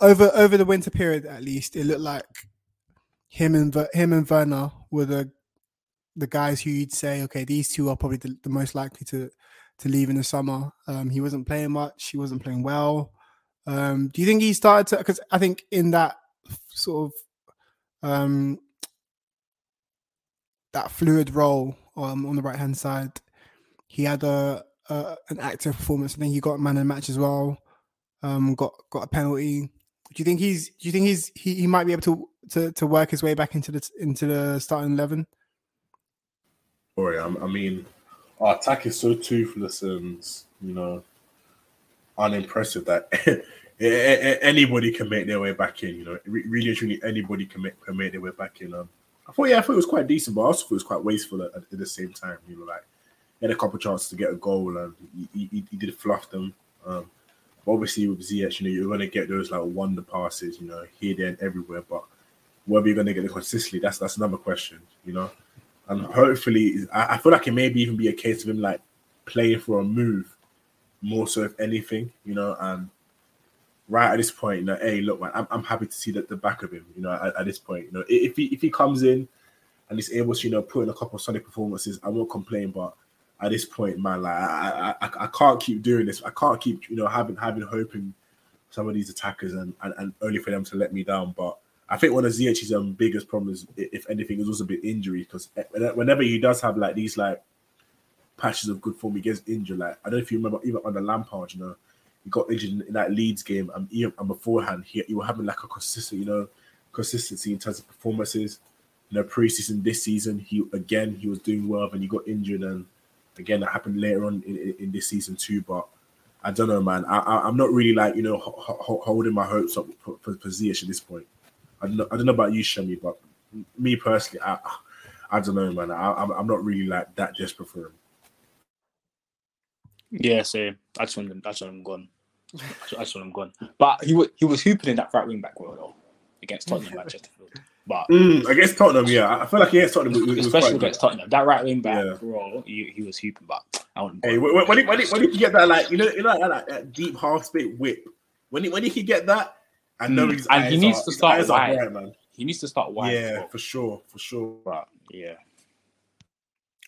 over over the winter period, at least, it looked like him and him and Werner were the the guys who you'd say, okay, these two are probably the, the most likely to to leave in the summer. Um, he wasn't playing much. He wasn't playing well. Um, do you think he started to? Because I think in that sort of um, that fluid role um, on the right hand side, he had a, a, an active performance. I think he got man of match as well. Um, got got a penalty. Do you think he's? Do you think he's? He, he might be able to, to to work his way back into the into the starting eleven. Sorry, I mean, our attack is so toothless and you know unimpressive that anybody can make their way back in. You know, really, truly, anybody can make can make their way back in. Um, I thought, yeah, I thought it was quite decent, but I also thought it was quite wasteful at, at the same time. You know, like he had a couple chances to get a goal and he, he, he did fluff them. Um, obviously, with Ziyech, you know, you're going to get those like wonder passes, you know, here, there, and everywhere. But whether you're going to get it consistently, that's that's another question, you know. And hopefully, I, I feel like it maybe even be a case of him like playing for a move more so, if anything, you know. And right at this point, you know, hey, look, man, I'm, I'm happy to see that the back of him, you know, at, at, this point, you know, if he if he comes in and he's able to, you know, put in a couple of Sonic performances, I won't complain. But at this point, man, like I, I, I can't keep doing this. I can't keep, you know, having having hoping some of these attackers and, and, and only for them to let me down. But I think one of Ziyech's um, biggest problems, if anything, is also a bit injury because eh, whenever he does have like these like patches of good form, he gets injured. Like I don't know if you remember, even under Lampard, you know, he got injured in, in that Leeds game, and, even, and beforehand, he, he was having like a consistent, you know, consistency in terms of performances. You know, preseason this season, he again he was doing well, and he got injured, and again that happened later on in, in, this season too. But I don't know, man. I, am not really like you know ho- ho- holding my hopes up for, for, for Ziyech at this point. I don't know. I don't know about you, Shemi, but me personally, I I don't know, man. I, I'm I'm not really like that desperate for him. Yeah, same. that's when want him. I'm gone. That's when I'm gone. But he was he was hooping in that right wing back role though against Tottenham, Manchester. But mm, against Tottenham, yeah, I feel like against Tottenham, it, especially against Tottenham, that right wing back yeah. role, he, he was hooping. But I want. Hey, when, when, when, when did you get that? Like you know, you know, that, that deep half split whip. When he, when did he get that? I know mm, and he needs are, to start wide. Bright, man. He needs to start wide. Yeah, for sure, for sure. But yeah.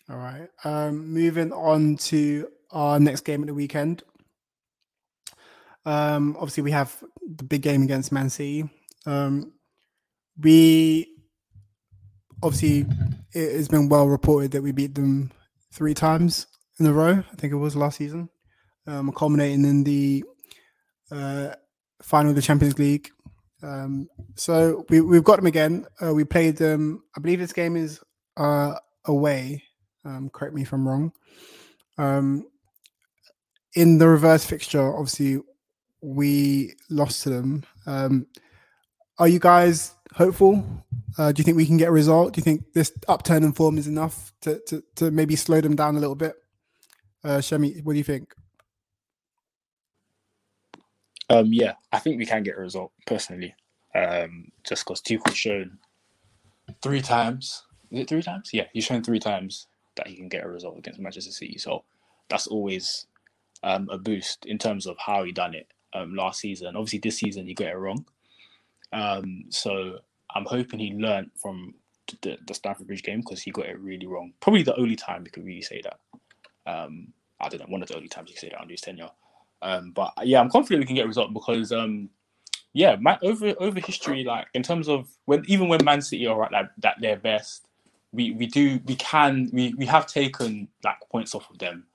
All right. Um, moving on to our next game of the weekend. Um, obviously, we have the big game against Man City. Um, we obviously it has been well reported that we beat them three times in a row. I think it was last season, um, culminating in the uh, final of the Champions League. Um, so we we've got them again. Uh, we played them. I believe this game is uh, away. Um, correct me if I'm wrong. Um, in the reverse fixture, obviously, we lost to them. Um, are you guys hopeful? Uh, do you think we can get a result? Do you think this upturn in form is enough to, to, to maybe slow them down a little bit? Uh, Shemi, what do you think? Um, yeah, I think we can get a result personally. Um, just because Tuchel's shown three times. Is it three times? Yeah, he's shown three times that he can get a result against Manchester City. So that's always um, a boost in terms of how he done it um, last season. Obviously, this season he got it wrong. Um, so I'm hoping he learned from the, the Bridge game because he got it really wrong. Probably the only time we could really say that. Um, I don't know, one of the only times you could say that under his tenure. Um, but yeah, I'm confident we can get a result because um, yeah, man, over over history, like in terms of when even when Man City are at like, that their best, we we do we can we we have taken like points off of them.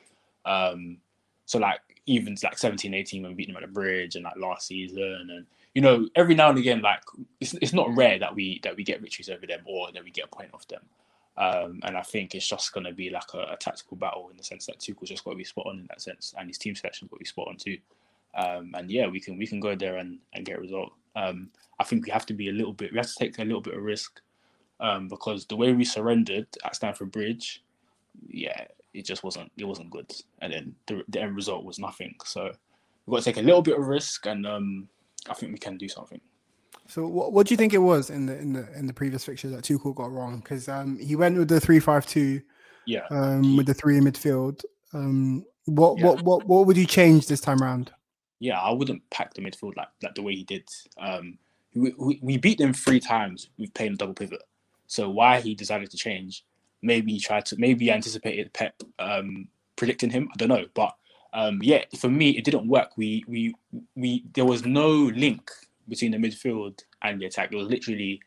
Um, so like even like 17, 18 when we beat them at the bridge and like last season and you know every now and again like it's, it's not rare that we that we get victories over them or that we get a point off them. Um, and I think it's just going to be like a, a, tactical battle in the sense that Tuchel's just got to be spot on in that sense, and his team selection got to be spot on too. Um, and yeah, we can we can go there and, and get a result. Um, I think we have to be a little bit. We have to take a little bit of risk um, because the way we surrendered at Stamford Bridge, yeah, it just wasn't it wasn't good. And then the, the end result was nothing. So we've got to take a little bit of risk, and um, I think we can do something. So what, what do you think it was in the in the in the previous fixtures that Tuchel got wrong? Because um, he went with the three five two, yeah, um, with the three in midfield. Um, what yeah. what what what would you change this time around? Yeah, I wouldn't pack the midfield like like the way he did. Um, we, we, we beat them three times. We've played a double pivot. So why he decided to change? Maybe he tried to. Maybe he anticipated Pep um, predicting him. I don't know, but um, yeah, for me it didn't work. We we we there was no link between the midfield and the attack. It was literally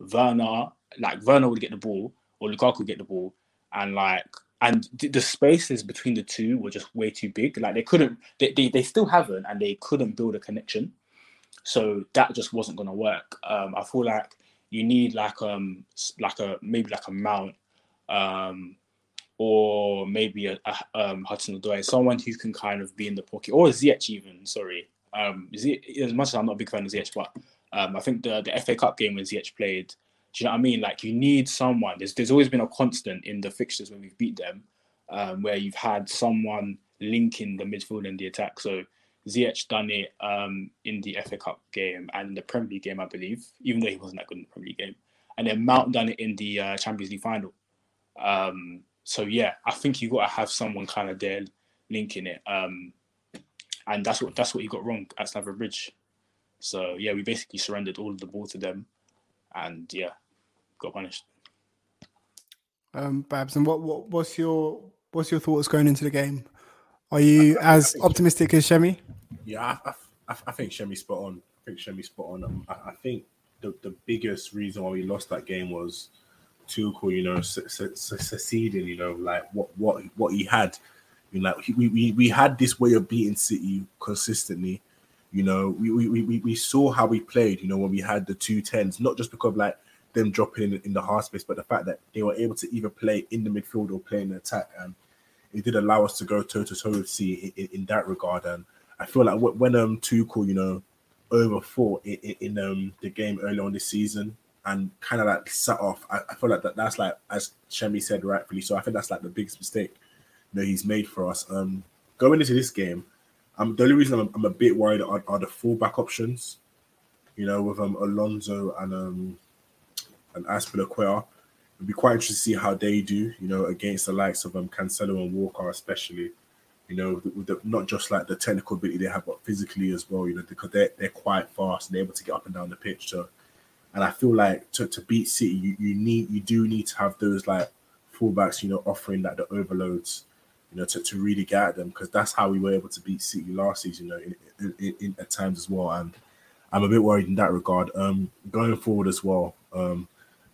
Werner, like Werner would get the ball or Lukaku would get the ball, and like and the spaces between the two were just way too big. Like they couldn't, they, they, they still haven't, and they couldn't build a connection. So that just wasn't gonna work. Um, I feel like you need like um like a maybe like a mount, um, or maybe a, a um, Hudson Odoi, someone who can kind of be in the pocket, or Ziyech even. Sorry, um, as much as I'm not a big fan of Ziyech, but um, I think the the FA Cup game when Ziyech played, do you know what I mean? Like you need someone. There's there's always been a constant in the fixtures when we've beat them, um, where you've had someone linking the midfield and the attack. So Ziyech done it um, in the FA Cup game and the Premier League game, I believe, even though he wasn't that good in the Premier League game. And then Mount done it in the uh, Champions League final. Um, so yeah, I think you got to have someone kind of there linking it. Um, and that's what that's what he got wrong at Stamford Bridge. So yeah, we basically surrendered all of the ball to them, and yeah, got punished. Um, Babs, and what, what what's your what's your thoughts going into the game? Are you I, as I optimistic as Shemi? Yeah, I, I, I think Shemi's spot on. I think Shemi's spot on. Um, I, I, think the, the biggest reason why we lost that game was Tuchel, you know, succeeding, you know, like what what what he had you know, like we, we, we had this way of beating City consistently. You know, we, we, we, we saw how we played, you know, when we had the two tens, not just because like them dropping in, in the half space, but the fact that they were able to either play in the midfield or play in the attack. And it did allow us to go toe to toe with City in, in, that regard. And I feel like when um Tuchel, you know, overfought in, in, um the game early on this season and kind of like set off, I, I feel like that that's like as Shemi said rightfully. So I think that's like the biggest mistake that he's made for us. Um, going into this game, um, the only reason I'm, I'm a bit worried are, are, the fullback options. You know, with um Alonso and um and Azpilicueta. It'd be quite interesting to see how they do. You know, against the likes of um Cancelo and Walker, especially. You know, with the, not just like the technical ability they have, but physically as well. You know, because they're they're quite fast and they're able to get up and down the pitch. So, and I feel like to, to beat City, you, you need you do need to have those like fullbacks. You know, offering like the overloads you know, to, to really get at them because that's how we were able to beat City last season, you know, in, in, in, at times as well. And I'm a bit worried in that regard. Um, going forward as well, um,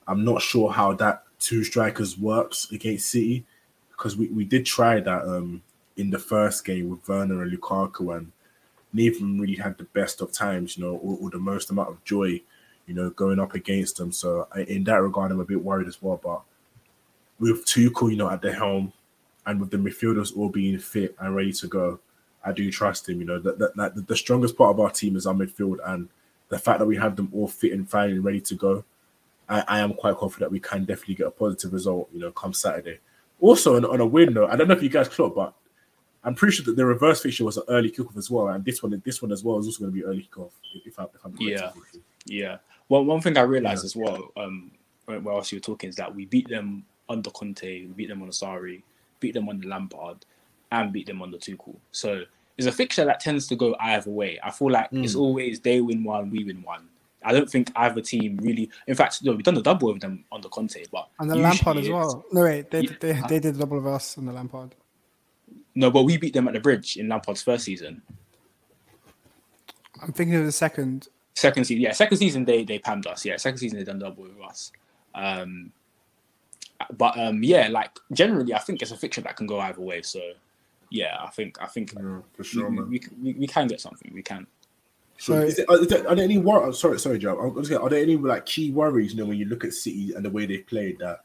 I'm not sure how that two strikers works against City because we, we did try that um, in the first game with Werner and Lukaku, and neither of them really had the best of times, you know, or, or the most amount of joy, you know, going up against them. So in that regard, I'm a bit worried as well. But with Tuchel, you know, at the helm, and with the midfielders all being fit and ready to go, I do trust him. You know that, that, the strongest part of our team is our midfield, and the fact that we have them all fit and fine and ready to go, I, I am quite confident we can definitely get a positive result. You know, come Saturday. Also, on, on a win note, I don't know if you guys clocked, but I'm pretty sure that the reverse fixture was an early kickoff as well, and this one, this one as well, is also going to be early kickoff. If, I, if I'm yeah, yeah. Well, one thing I realized yeah. as well, um, whilst you were talking, is that we beat them under Conte, we beat them on a Sarri, beat them on the Lampard, and beat them on the Tuchel. So it's a fixture that tends to go either way. I feel like mm. it's hmm. always they win one, we win one. I don't think either team really. In fact, no, we've done the double with them on the Conte, but and the Lampard as well. No, wait, they, yeah. they, they did the double of us on the Lampard. No, but we beat them at the bridge in Lampard's first season. I'm thinking of the second. Second season, yeah, second season they they pammed us. Yeah, second season they done double with us. Um, but um, yeah, like generally, I think it's a fiction that can go either way. So yeah, I think I think yeah, for sure, we, we, we, we, can get something. We can. So, is it, are, there, are there any wor- Sorry, sorry, Joe. I was are there any like key worries? You know, when you look at City and the way they played, that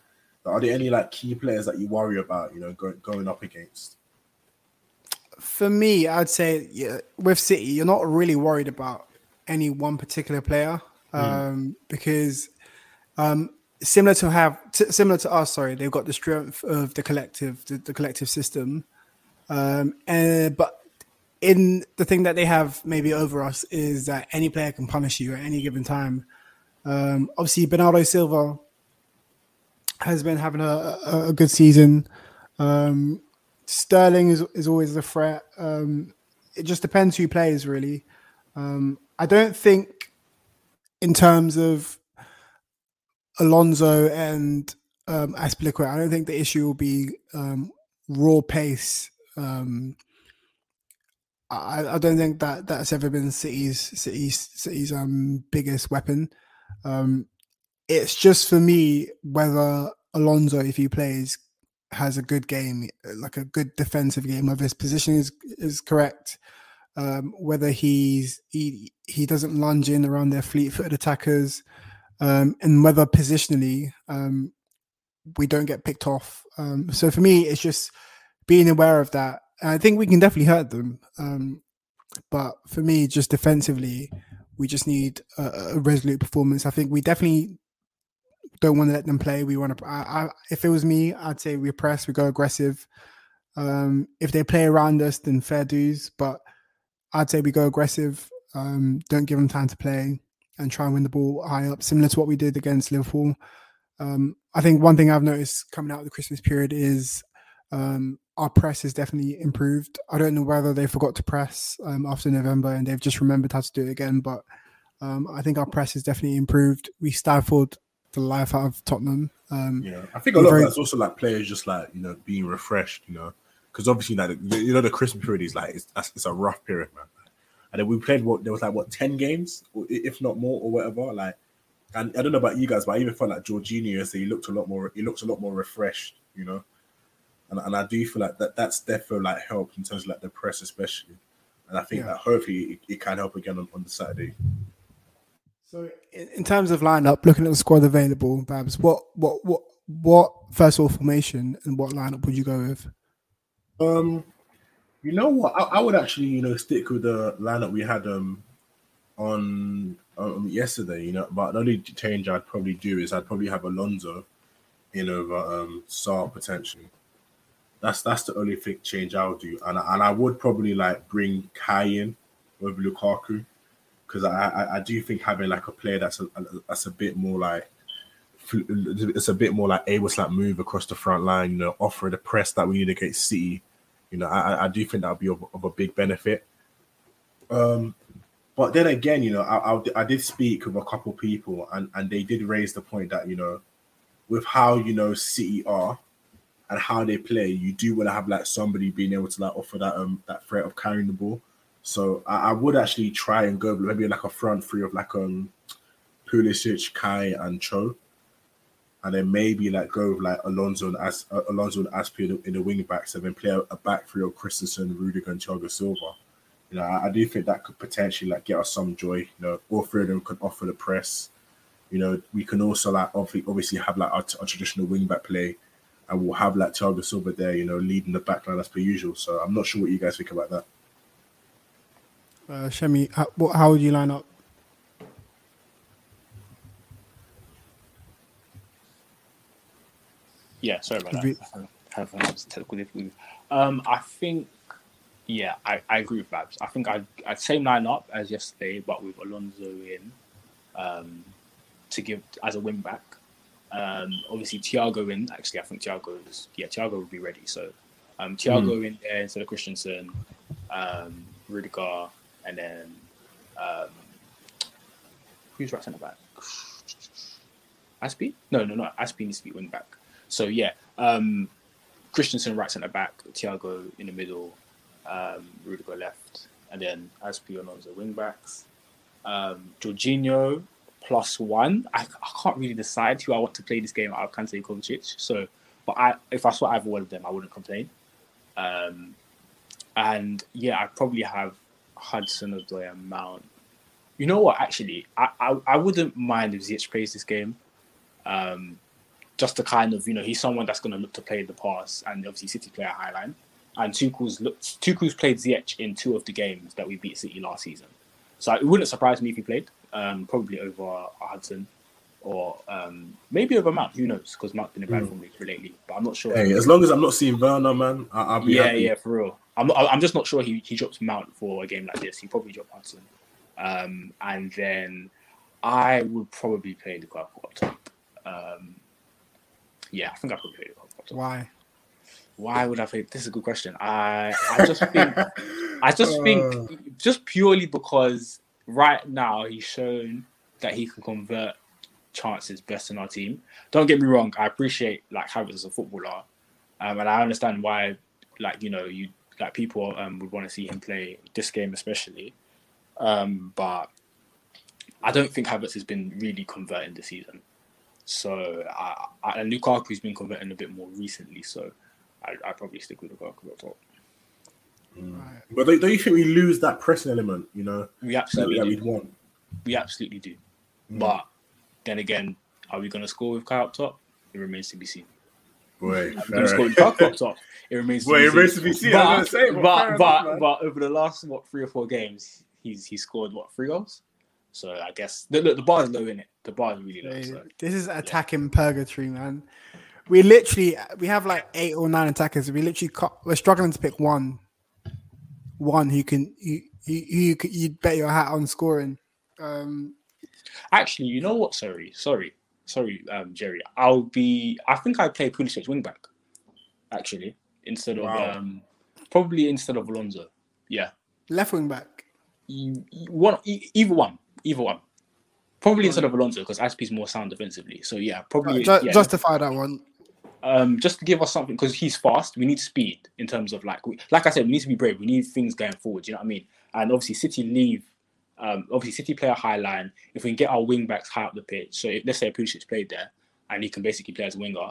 Are there any like key players that you worry about? You know, going going up against. For me, I'd say yeah, with City, you're not really worried about any one particular player um, because um, similar to have t- similar to us, sorry, they've got the strength of the collective, the, the collective system. Um, and but in the thing that they have maybe over us is that any player can punish you at any given time. Um, obviously, Bernardo Silva has been having a, a, a good season. Um, Sterling is, is always a threat. Um, it just depends who plays, really. Um, I don't think, in terms of Alonso and um, Azpilicueta, I don't think the issue will be um, raw pace. Um, I, I don't think that that's ever been City's City's City's um, biggest weapon. Um, it's just for me whether Alonso, if he plays, has a good game, like a good defensive game, whether his position is is correct, um, whether he's he he doesn't lunge in around their fleet-footed attackers, um, and whether positionally um, we don't get picked off. Um, so for me, it's just being aware of that. I think we can definitely hurt them, um, but for me, just defensively, we just need a, a resolute performance. I think we definitely don't want to let them play. We want to. I, I, if it was me, I'd say we press, we go aggressive. Um, if they play around us, then fair dues. But I'd say we go aggressive. Um, don't give them time to play and try and win the ball high up, similar to what we did against Liverpool. Um, I think one thing I've noticed coming out of the Christmas period is um, our press has definitely improved. I don't know whether they forgot to press um, after November and they've just remembered how to do it again, but um, I think our press has definitely improved. We stifled the life out of Tottenham. Um, Yeah, I think a lot of that's also like players just like you know being refreshed. You know, because obviously like you know the Christmas period is like it's, it's a rough period, man. And then we played what there was like what ten games, if not more, or whatever. Like, and I don't know about you guys, but I even felt like Jorginho yesterday. He looked a lot more. He looked a lot more refreshed. You know, and and I do feel like that that's definitely like helped in terms of like the press, especially. And I think Yeah. that hopefully it, it can help again on, on the Saturday. So, in, in terms of lineup, looking at the squad available, Babs, what, what, what, what first of all formation and what lineup would you go with? Um, you know what? I, I would actually, you know, stick with the lineup we had um on um, yesterday. You know, but the only change I'd probably do is I'd probably have Alonso in over um Sarr potentially. That's that's the only thing change I would do, and and I would probably like bring Kai in with Lukaku because I, I I do think having like a player that's a, that's a bit more like it's a bit more like able to like move across the front line, you know, offer the press that we need against City. You know, I, I- do think that would be of, of a big benefit. Um, but then again, you know, I, I, I did speak with a couple people, and, and they did raise the point that you know, with how you know City are and how they play, you do want to have like somebody being able to like offer that um that threat of carrying the ball. So I, I would actually try and go maybe like a front three of like um Pulisic, Kai, and Cho and then maybe like go with like Alonso and As uh, Alonso and in the, in the wing backs, and then play a, a back three of Christensen, Rudiger, and Thiago Silva. You know, I, I do think that could potentially like get us some joy. You know, all three of them could offer the press. You know, we can also like obviously obviously have like our, our traditional wing back play, and we'll have like Thiago Silva there. You know, leading the back line as per usual. So I'm not sure what you guys think about that. Uh, Shemi, how, how would you line up? Yeah, sorry about that. I have technical difficulties. Um, I think, yeah, I, I agree with Babs. I think I'd, I'd same line up as yesterday, but with Alonso in um, to give as a win back. Um, obviously, Thiago in. Actually, I think Thiago is yeah, Thiago will be ready. So, um, Thiago in there instead of Christensen, um, Rudiger, and then um, who's right centre back? Azpi? No, no, no. Azpi needs to be wing back. So yeah, um, Christensen right centre back, Thiago in the middle, um, Rudiger left, and then Azpi Alonso wing backs. Um, Jorginho plus one. I, I can't really decide who I want to play this game of Kante and Kovacic. So, but I if I saw either one of them, I wouldn't complain. Um, and yeah, I probably have Hudson Odoi and Mount. You know what? Actually, I, I, I wouldn't mind if Ziyech plays this game. Um, just to kind of you know he's someone that's going to look to play the pass and obviously City play a high line. And Tuchel's looked Tuchel's played Ziyech in two of the games that we beat City last season, so it wouldn't surprise me if he played. Um, probably over Hudson or um, maybe over Mount. Who knows? Because Mount's been in bad form lately, but I'm not sure. Hey, as long as I'm not seeing Werner, man, I- I'll be yeah, happy. yeah, for real. I'm I'm just not sure he he drops Mount for a game like this. He probably dropped Hudson, um, and then I would probably play Lukaku up top. Um, yeah, I think I probably Lukaku up. Why? Why would I play? This is a good question. I I just think I just think just purely because right now he's shown that he can convert chances best in our team. Don't get me wrong, I appreciate like Havertz as a footballer, um, and I understand why like you know you like people um, would want to see him play this game especially, um, but I don't think Havertz has been really converting this season. So I, I, and Lukaku's been converting a bit more recently, so I I probably stick with Lukaku up top. Mm. But don't, don't you think we lose that pressing element? You know, We absolutely that do. we'd want. We absolutely do. Mm. But then again, are we going to score with Kai up top? It remains to be seen. Boy, Are we going fair to score with Lukaku up top? It remains to Boy, be it seen. remains to be seen. I was But, say, but but, but, but over the last, what, three or four games, he's he scored, what, three goals? So I guess, look, look the bar is low in it. The bar is really low. So. This is attacking purgatory, man. We literally we have like eight or nine attackers. We literally cut, we're struggling to pick one, one who can you you you you'd bet your hat on scoring. Um, Actually, you know what? Sorry, sorry, sorry, um, Jerry. I'll be. I think I play Pulisic wing back. Actually, instead of Wow. um, probably instead of Alonso. Yeah, left wing back. you, you- one, either one, either one. Probably instead of Alonso because Azpi's more sound defensively. So yeah, probably Ju- yeah, Justify that one. um, just to give us something because he's fast. We need speed in terms of like, we, like I said, we need to be brave. We need things going forward. You know what I mean? And obviously, City leave. Um, obviously, City play a high line. If we can get our wing backs high up the pitch, so if, let's say Pulisic played there, and he can basically play as a winger,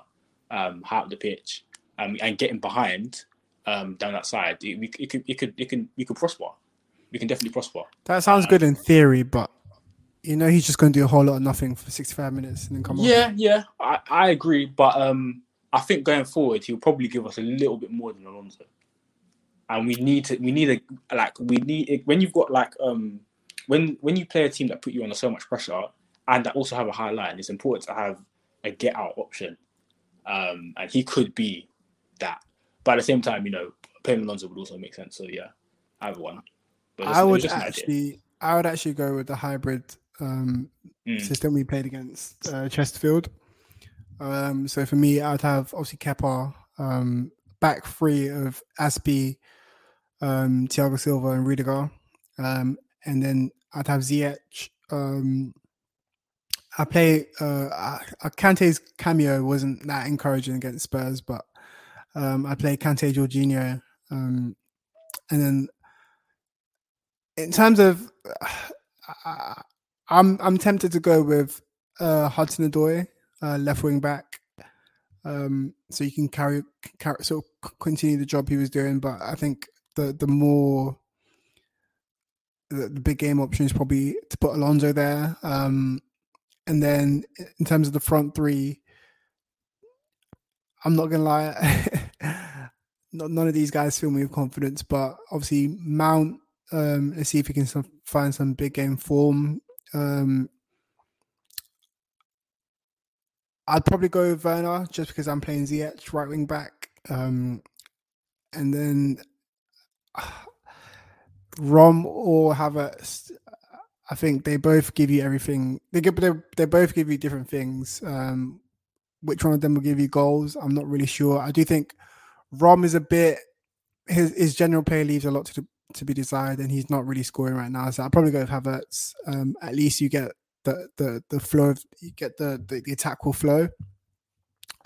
um, high up the pitch, um, and get him behind um, down that side, it, we, it could, it could, it can, we could prosper. We can definitely prosper. That sounds good in theory, but you know he's just going to do a whole lot of nothing for sixty-five minutes and then come on. Yeah, yeah, I, I agree. But um, I think going forward, he'll probably give us a little bit more than Alonso. And we need to, we need a like, we need when you've got like um, when when you play a team that put you under so much pressure and that also have a high line, it's important to have a get out option. Um, and he could be that. But at the same time, you know, playing Alonso would also make sense. So yeah, either one. But I would just an idea. actually, I would actually go with the hybrid um, Mm. system we played against uh, Chesterfield. Um, so for me, I'd have obviously Kepa, um, back three of Azpi, um, Thiago Silva, and Rudiger, um, and then I'd have Ziyech. Um, I play uh, uh, Kante's cameo wasn't that encouraging against Spurs, but um, I play Kante Jorginho, um, and then in terms of, I, I'm I'm tempted to go with uh, Hudson Odoi, uh, left wing back, um, so you can carry, carry sort of continue the job he was doing. But I think the the more the, the big game option is probably to put Alonso there, um, and then in terms of the front three, I'm not gonna lie. none of these guys fill me with confidence, but obviously Mount. Um, let's see if he can some, find some big game form. Um, I'd probably go with Werner just because I'm playing Ziyech right wing back, um, and then Rom or Havertz. I think they both give you everything. They give they, they both give you different things. Um, which one of them will give you goals? I'm not really sure. I do think Rom is a bit his his general play leaves a lot to to be desired, and he's not really scoring right now. So I'll probably go with Havertz. Um, at least you get the the the flow of you get the the, the attack will flow.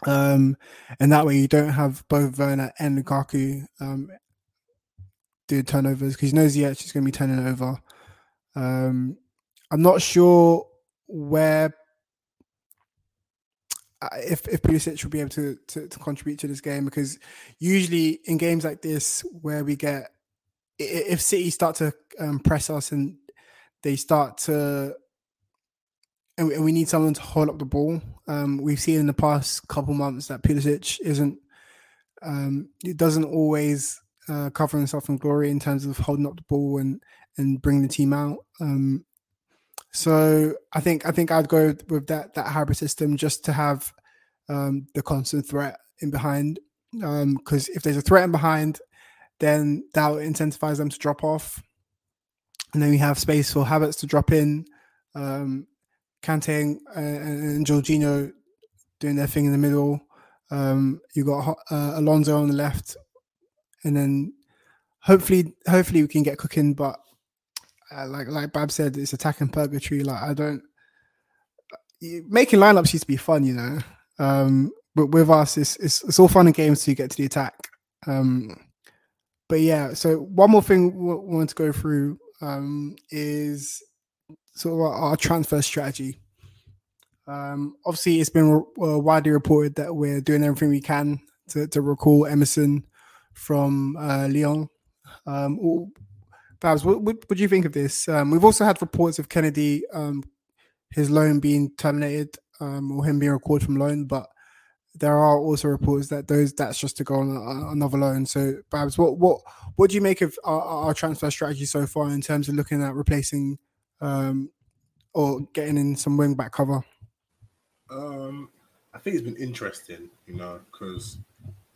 Um, and that way you don't have both Werner and Lukaku um do turnovers because you know Ziyech is going to be turning over. Um, I'm not sure where uh, if if Pulisic will be able to, to to contribute to this game because usually in games like this where we get if City start to um, press us and they start to and, we need someone to hold up the ball. Um, we've seen in the past couple months that Pulisic isn't. Um, it doesn't always uh, cover himself in glory in terms of holding up the ball and and bring the team out. Um, so I think I think I'd go with that that hybrid system just to have um, the constant threat in behind. Because um, if there's a threat in behind, then that will incentivize them to drop off, and then we have space for Havertz to drop in. Um, Kante and, and Jorginho doing their thing in the middle. Um, you got uh, Alonso on the left, and then hopefully, hopefully we can get cooking. But uh, like like Bab said, it's attacking purgatory. Like I don't making lineups used to be fun, you know. Um, but with us, it's, it's it's all fun and games to get to the attack. Um, but yeah, so one more thing we want to go through um, is sort of our, transfer strategy. Um, obviously, it's been uh, widely reported that we're doing everything we can to, to recall Emerson from uh, Lyon. Um, what, what, what, do you think of this? Um, we've also had reports of Kennedy, um, his loan being terminated um, or him being recalled from loan, but there are also reports that those that's just to go on another loan. So, Babs, what what what do you make of our, our, transfer strategy so far in terms of looking at replacing um, or getting in some wing back cover? Um, I think it's been interesting, you know, because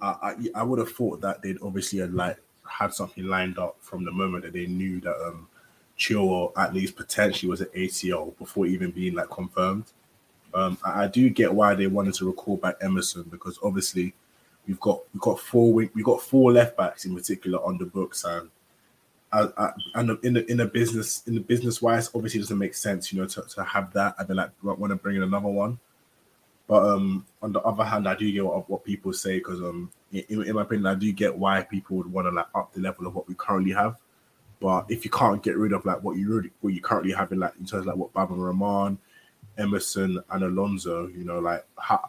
I, I, I would have thought that they'd obviously had like had something lined up from the moment that they knew that um Chilwell at least potentially was an ACL before even being like confirmed. Um, I, I, do get why they wanted to recall back Emerson because obviously we've got we've got four we've got four left backs in particular on the books and and in the in the business in the business wise obviously it doesn't make sense you know to, to have that and then like want to bring in another one but um, on the other hand, I do get what, what people say because um, in, in, my opinion, I do get why people would want to like up the level of what we currently have. But if you can't get rid of like what you really what you currently have in like in terms of like what Baba Rahman, Emerson, and Alonso, you know, like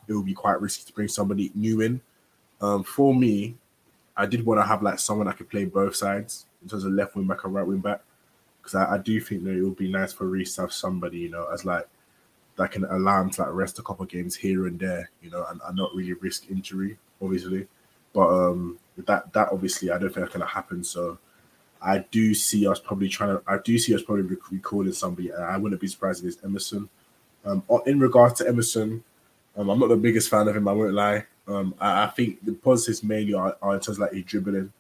it would be quite risky to bring somebody new in. Um, for me, I did want to have like someone that could play both sides in terms of left wing back and right wing back because I, I, do think that it would be nice for Reece to have somebody, you know, as like that can allow him to like rest a couple games here and there, you know, and, and not really risk injury, obviously. But um that that obviously I don't think that's gonna happen. So I do see us probably trying to I do see us probably recording somebody and I wouldn't be surprised if it's Emerson. Um in regards to Emerson, um, I'm not the biggest fan of him, I won't lie. Um I, I think the positives mainly are, are in terms of like his dribbling.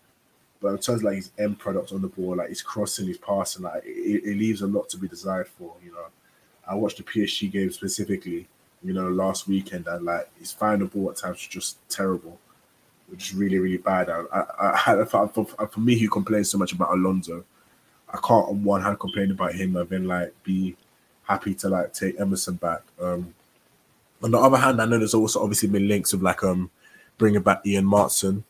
But in terms of like his end product on the ball, like his crossing, his passing, like it, it leaves a lot to be desired for, you know. I watched the PSG game specifically, you know, last weekend, and like his final ball at times was just terrible, which is really, really bad. I, I, I for, for, me, who complains so much about Alonso, I can't on one hand complain about him and then like be happy to like take Emerson back. Um, on the other hand, I know there's also obviously been links of like um bringing back Ian Maatsen,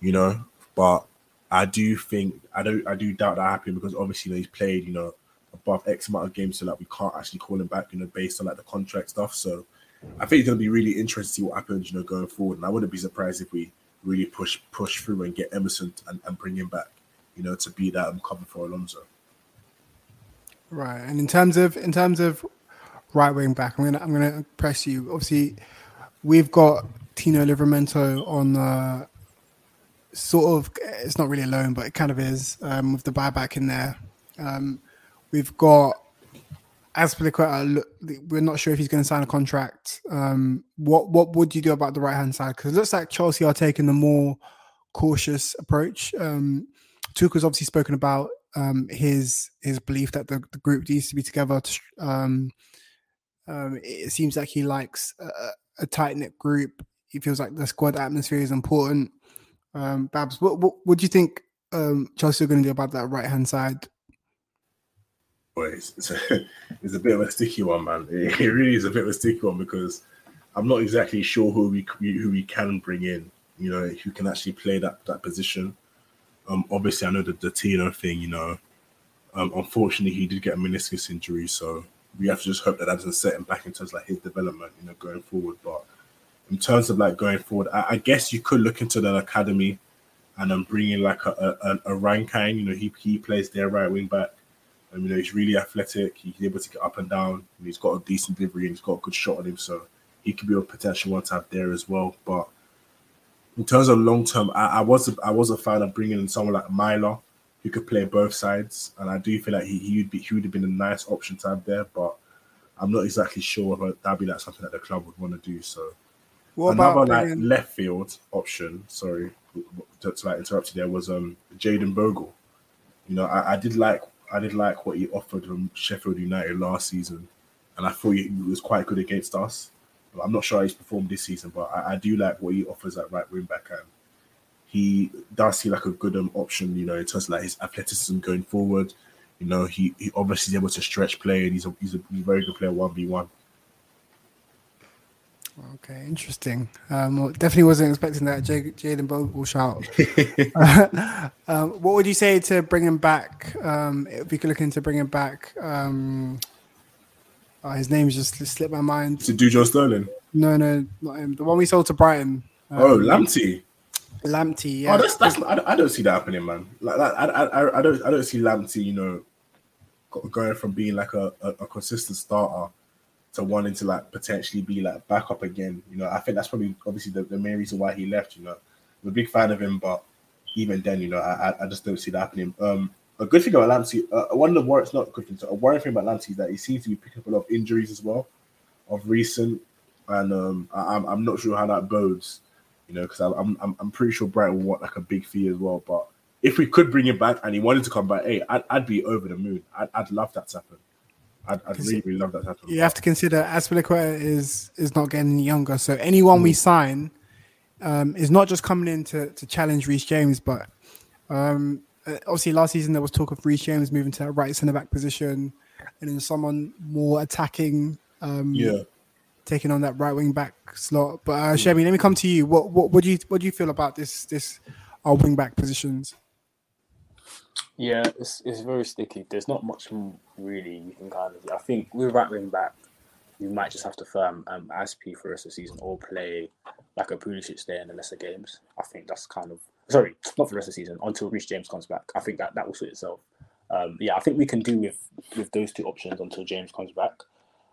you know, but I do think I don't I do doubt that happening because obviously you know, he's played you know above X amount of games, so like we can't actually call him back, you know, based on like the contract stuff. So I think it's gonna be really interesting to see what happens, you know, going forward. And I wouldn't be surprised if we really push push through and get Emerson and, and bring him back, you know, to be that um, cover for Alonso. Right, and in terms of in terms of right wing back, I'm gonna I'm gonna press you. Obviously, we've got Tino Livramento on uh, sort of it's not really a loan, but it kind of is um, with the buyback in there. Um, We've got Azpilicueta. We're not sure if he's going to sign a contract. Um, what what would you do about the right hand side? Because it looks like Chelsea are taking the more cautious approach. Um, Tuchel's obviously spoken about um, his his belief that the, the group needs to be together. To, um, um, it seems like he likes a, a tight knit group. He feels like the squad atmosphere is important. Um, Babs, what, what, what do you think um, Chelsea are going to do about that right hand side? it's, it's, a, it's a bit of a sticky one, man. It, it, really is a bit of a sticky one because I'm not exactly sure who we who we can bring in. You know, who can actually play that that position. Um, obviously, I know that the Tino thing. You know, um, unfortunately, he did get a meniscus injury, so we have to just hope that that doesn't set him back in terms of like his development. You know, going forward. But in terms of like going forward, I, I guess you could look into the academy and then bring in like a a, a, Rankine. You know, he he plays their right wing back And you know, he's really athletic. He's able to get up and down. And he's got a decent delivery and he's got a good shot on him. So he could be a potential one to have there as well. But in terms of long term, I, I was a, I was a fan of bringing in someone like Myler who could play both sides, and I do feel like he he would be he would have been a nice option to have there. But I'm not exactly sure if that'd be like something that the club would want to do. So What another about like bringing- left field option. Sorry to, to like interrupt you. There was um Jayden Bogle. You know, I, I did like I did like what he offered from Sheffield United last season, and I thought he was quite good against us. I'm not sure how he's performed this season, but I, I do like what he offers at right wing back, and he does seem like a good um, option. You know, in terms of like his athleticism going forward. You know, he, he obviously is able to stretch play, and he's a he's a, very good player one v one. Okay, interesting. Um, well, definitely wasn't expecting that J- Jayden Bogle will shout. um, what would you say to bring him back? Um, if we could look into bringing back, um, oh, his name's just slipped my mind. To Dujon Sterling. No, no, not him. The one we sold to Brighton. Um, Oh, Lamptey. Lamptey. Yeah. Oh, that's that's. I, don't- I don't see that happening, man. Like, like I, I, I don't, I don't see Lamptey, you know, going from being like a, a, a consistent starter to wanting to like potentially be like back up again. You know, I think that's probably obviously the, the main reason why he left. You know, I'm a big fan of him, but even then, you know, I, I- I just don't see that happening. Um, a good thing about Lamptey, uh, one of the worries, not a good thing, so a worrying thing about Lamptey is that he seems to be picking up a lot of injuries as well, of recent, and um, I, I'm I'm not sure how that bodes. You know, because I'm, I'm I'm pretty sure Brighton will want like a big fee as well. But if we could bring him back and he wanted to come back, hey, I'd, I'd be over the moon. I'd, I'd love that to happen. I'd, I'd really, really love that to happen. you have to consider Azpilicueta is is not getting younger. So anyone we sign um, is not just coming in to, to challenge Reece James, but um, uh, obviously last season there was talk of Reece James moving to a right centre back position, and then someone more attacking, um, Yeah. taking on that right wing back slot. But uh, Semmy, let me come to you. What what what do you what do you feel about this this our wing back positions? Yeah, it's it's very sticky. There's not much really you can kind of. I think with right wing back, you might just have to firm um, Azpi for the rest of the season or play like a Pulisic there in the lesser games. I think that's kind of sorry, not for the rest of the season until Reece James comes back. I think that that will suit itself. Um, yeah, I think we can do with with those two options until James comes back.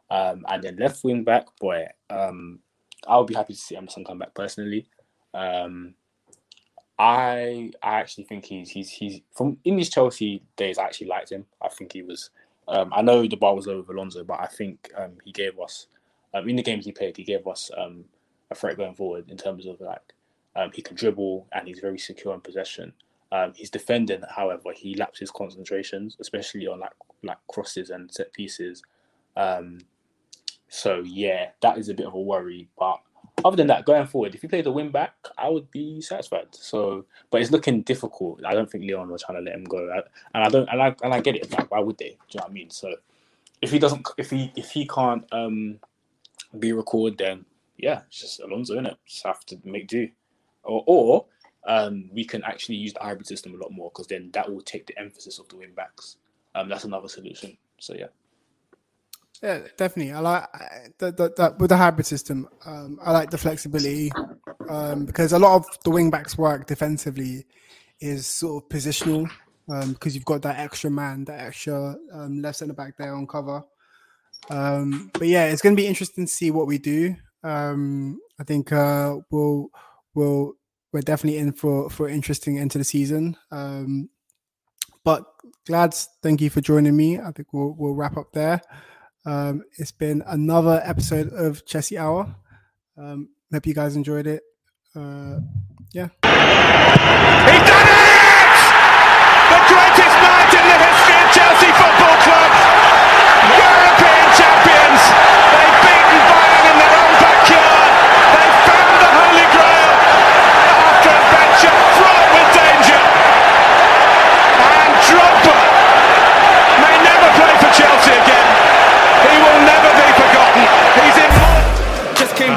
Um, and then left wing back, boy, um, I'll be happy to see Emerson come back personally. Um, I I actually think he's he's he's from in his Chelsea days. I actually liked him. I think he was. Um, I know the bar was low with Alonso, but I think um, he gave us um, in the games he played. He gave us um, a threat going forward in terms of like um, he can dribble and he's very secure in possession. Um, his defending, however, he lapses concentrations, especially on like like crosses and set pieces. Um, so yeah, that is a bit of a worry. But other than that, going forward, if you play the win back, I would be satisfied. So, but it's looking difficult. I don't think Lyon was trying to let him go, and I don't, and I and I get it. Like, why would they? Do you know what I mean? So, if he doesn't, if he if he can't um be recorded, then yeah, it's just Alonso in it. Just have to make do, or or um we can actually use the hybrid system a lot more because then that will take the emphasis of the wing backs. Um, that's another solution. So yeah. Yeah, definitely. I like that with the hybrid system. Um, I like the flexibility um, because a lot of the wing backs work defensively is sort of positional um, because you've got that extra man, that extra um, left centre back there on cover. Um, but yeah, it's going to be interesting to see what we do. Um, I think uh, we'll we'll we're definitely in for for interesting end to the season. Um, but Glads, thank you for joining me. I think we'll we'll wrap up there. Um, it's been another episode of Chessy Hour. Um, hope you guys enjoyed it. Uh, yeah. He's done it! The greatest night in the history of Chelsea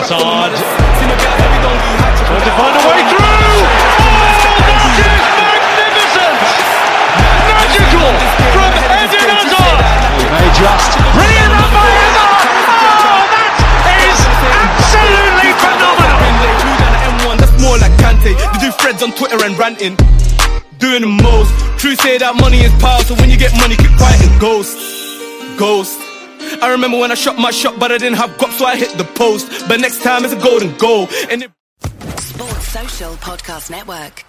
hat Trying to find a way through. Oh, that is magnificent! Magical from Eden Hazard. Just brilliant up by Hazard. Oh, that is absolutely phenomenal. That's more like Kante. They do threads on Twitter and ranting. doing the most. True say that money is power, so when you get money, keep ghost. Ghost. I remember when I shot my shot, but I didn't have guap, so I hit the post. But next time it's a golden goal. And it Sports Social Podcast Network.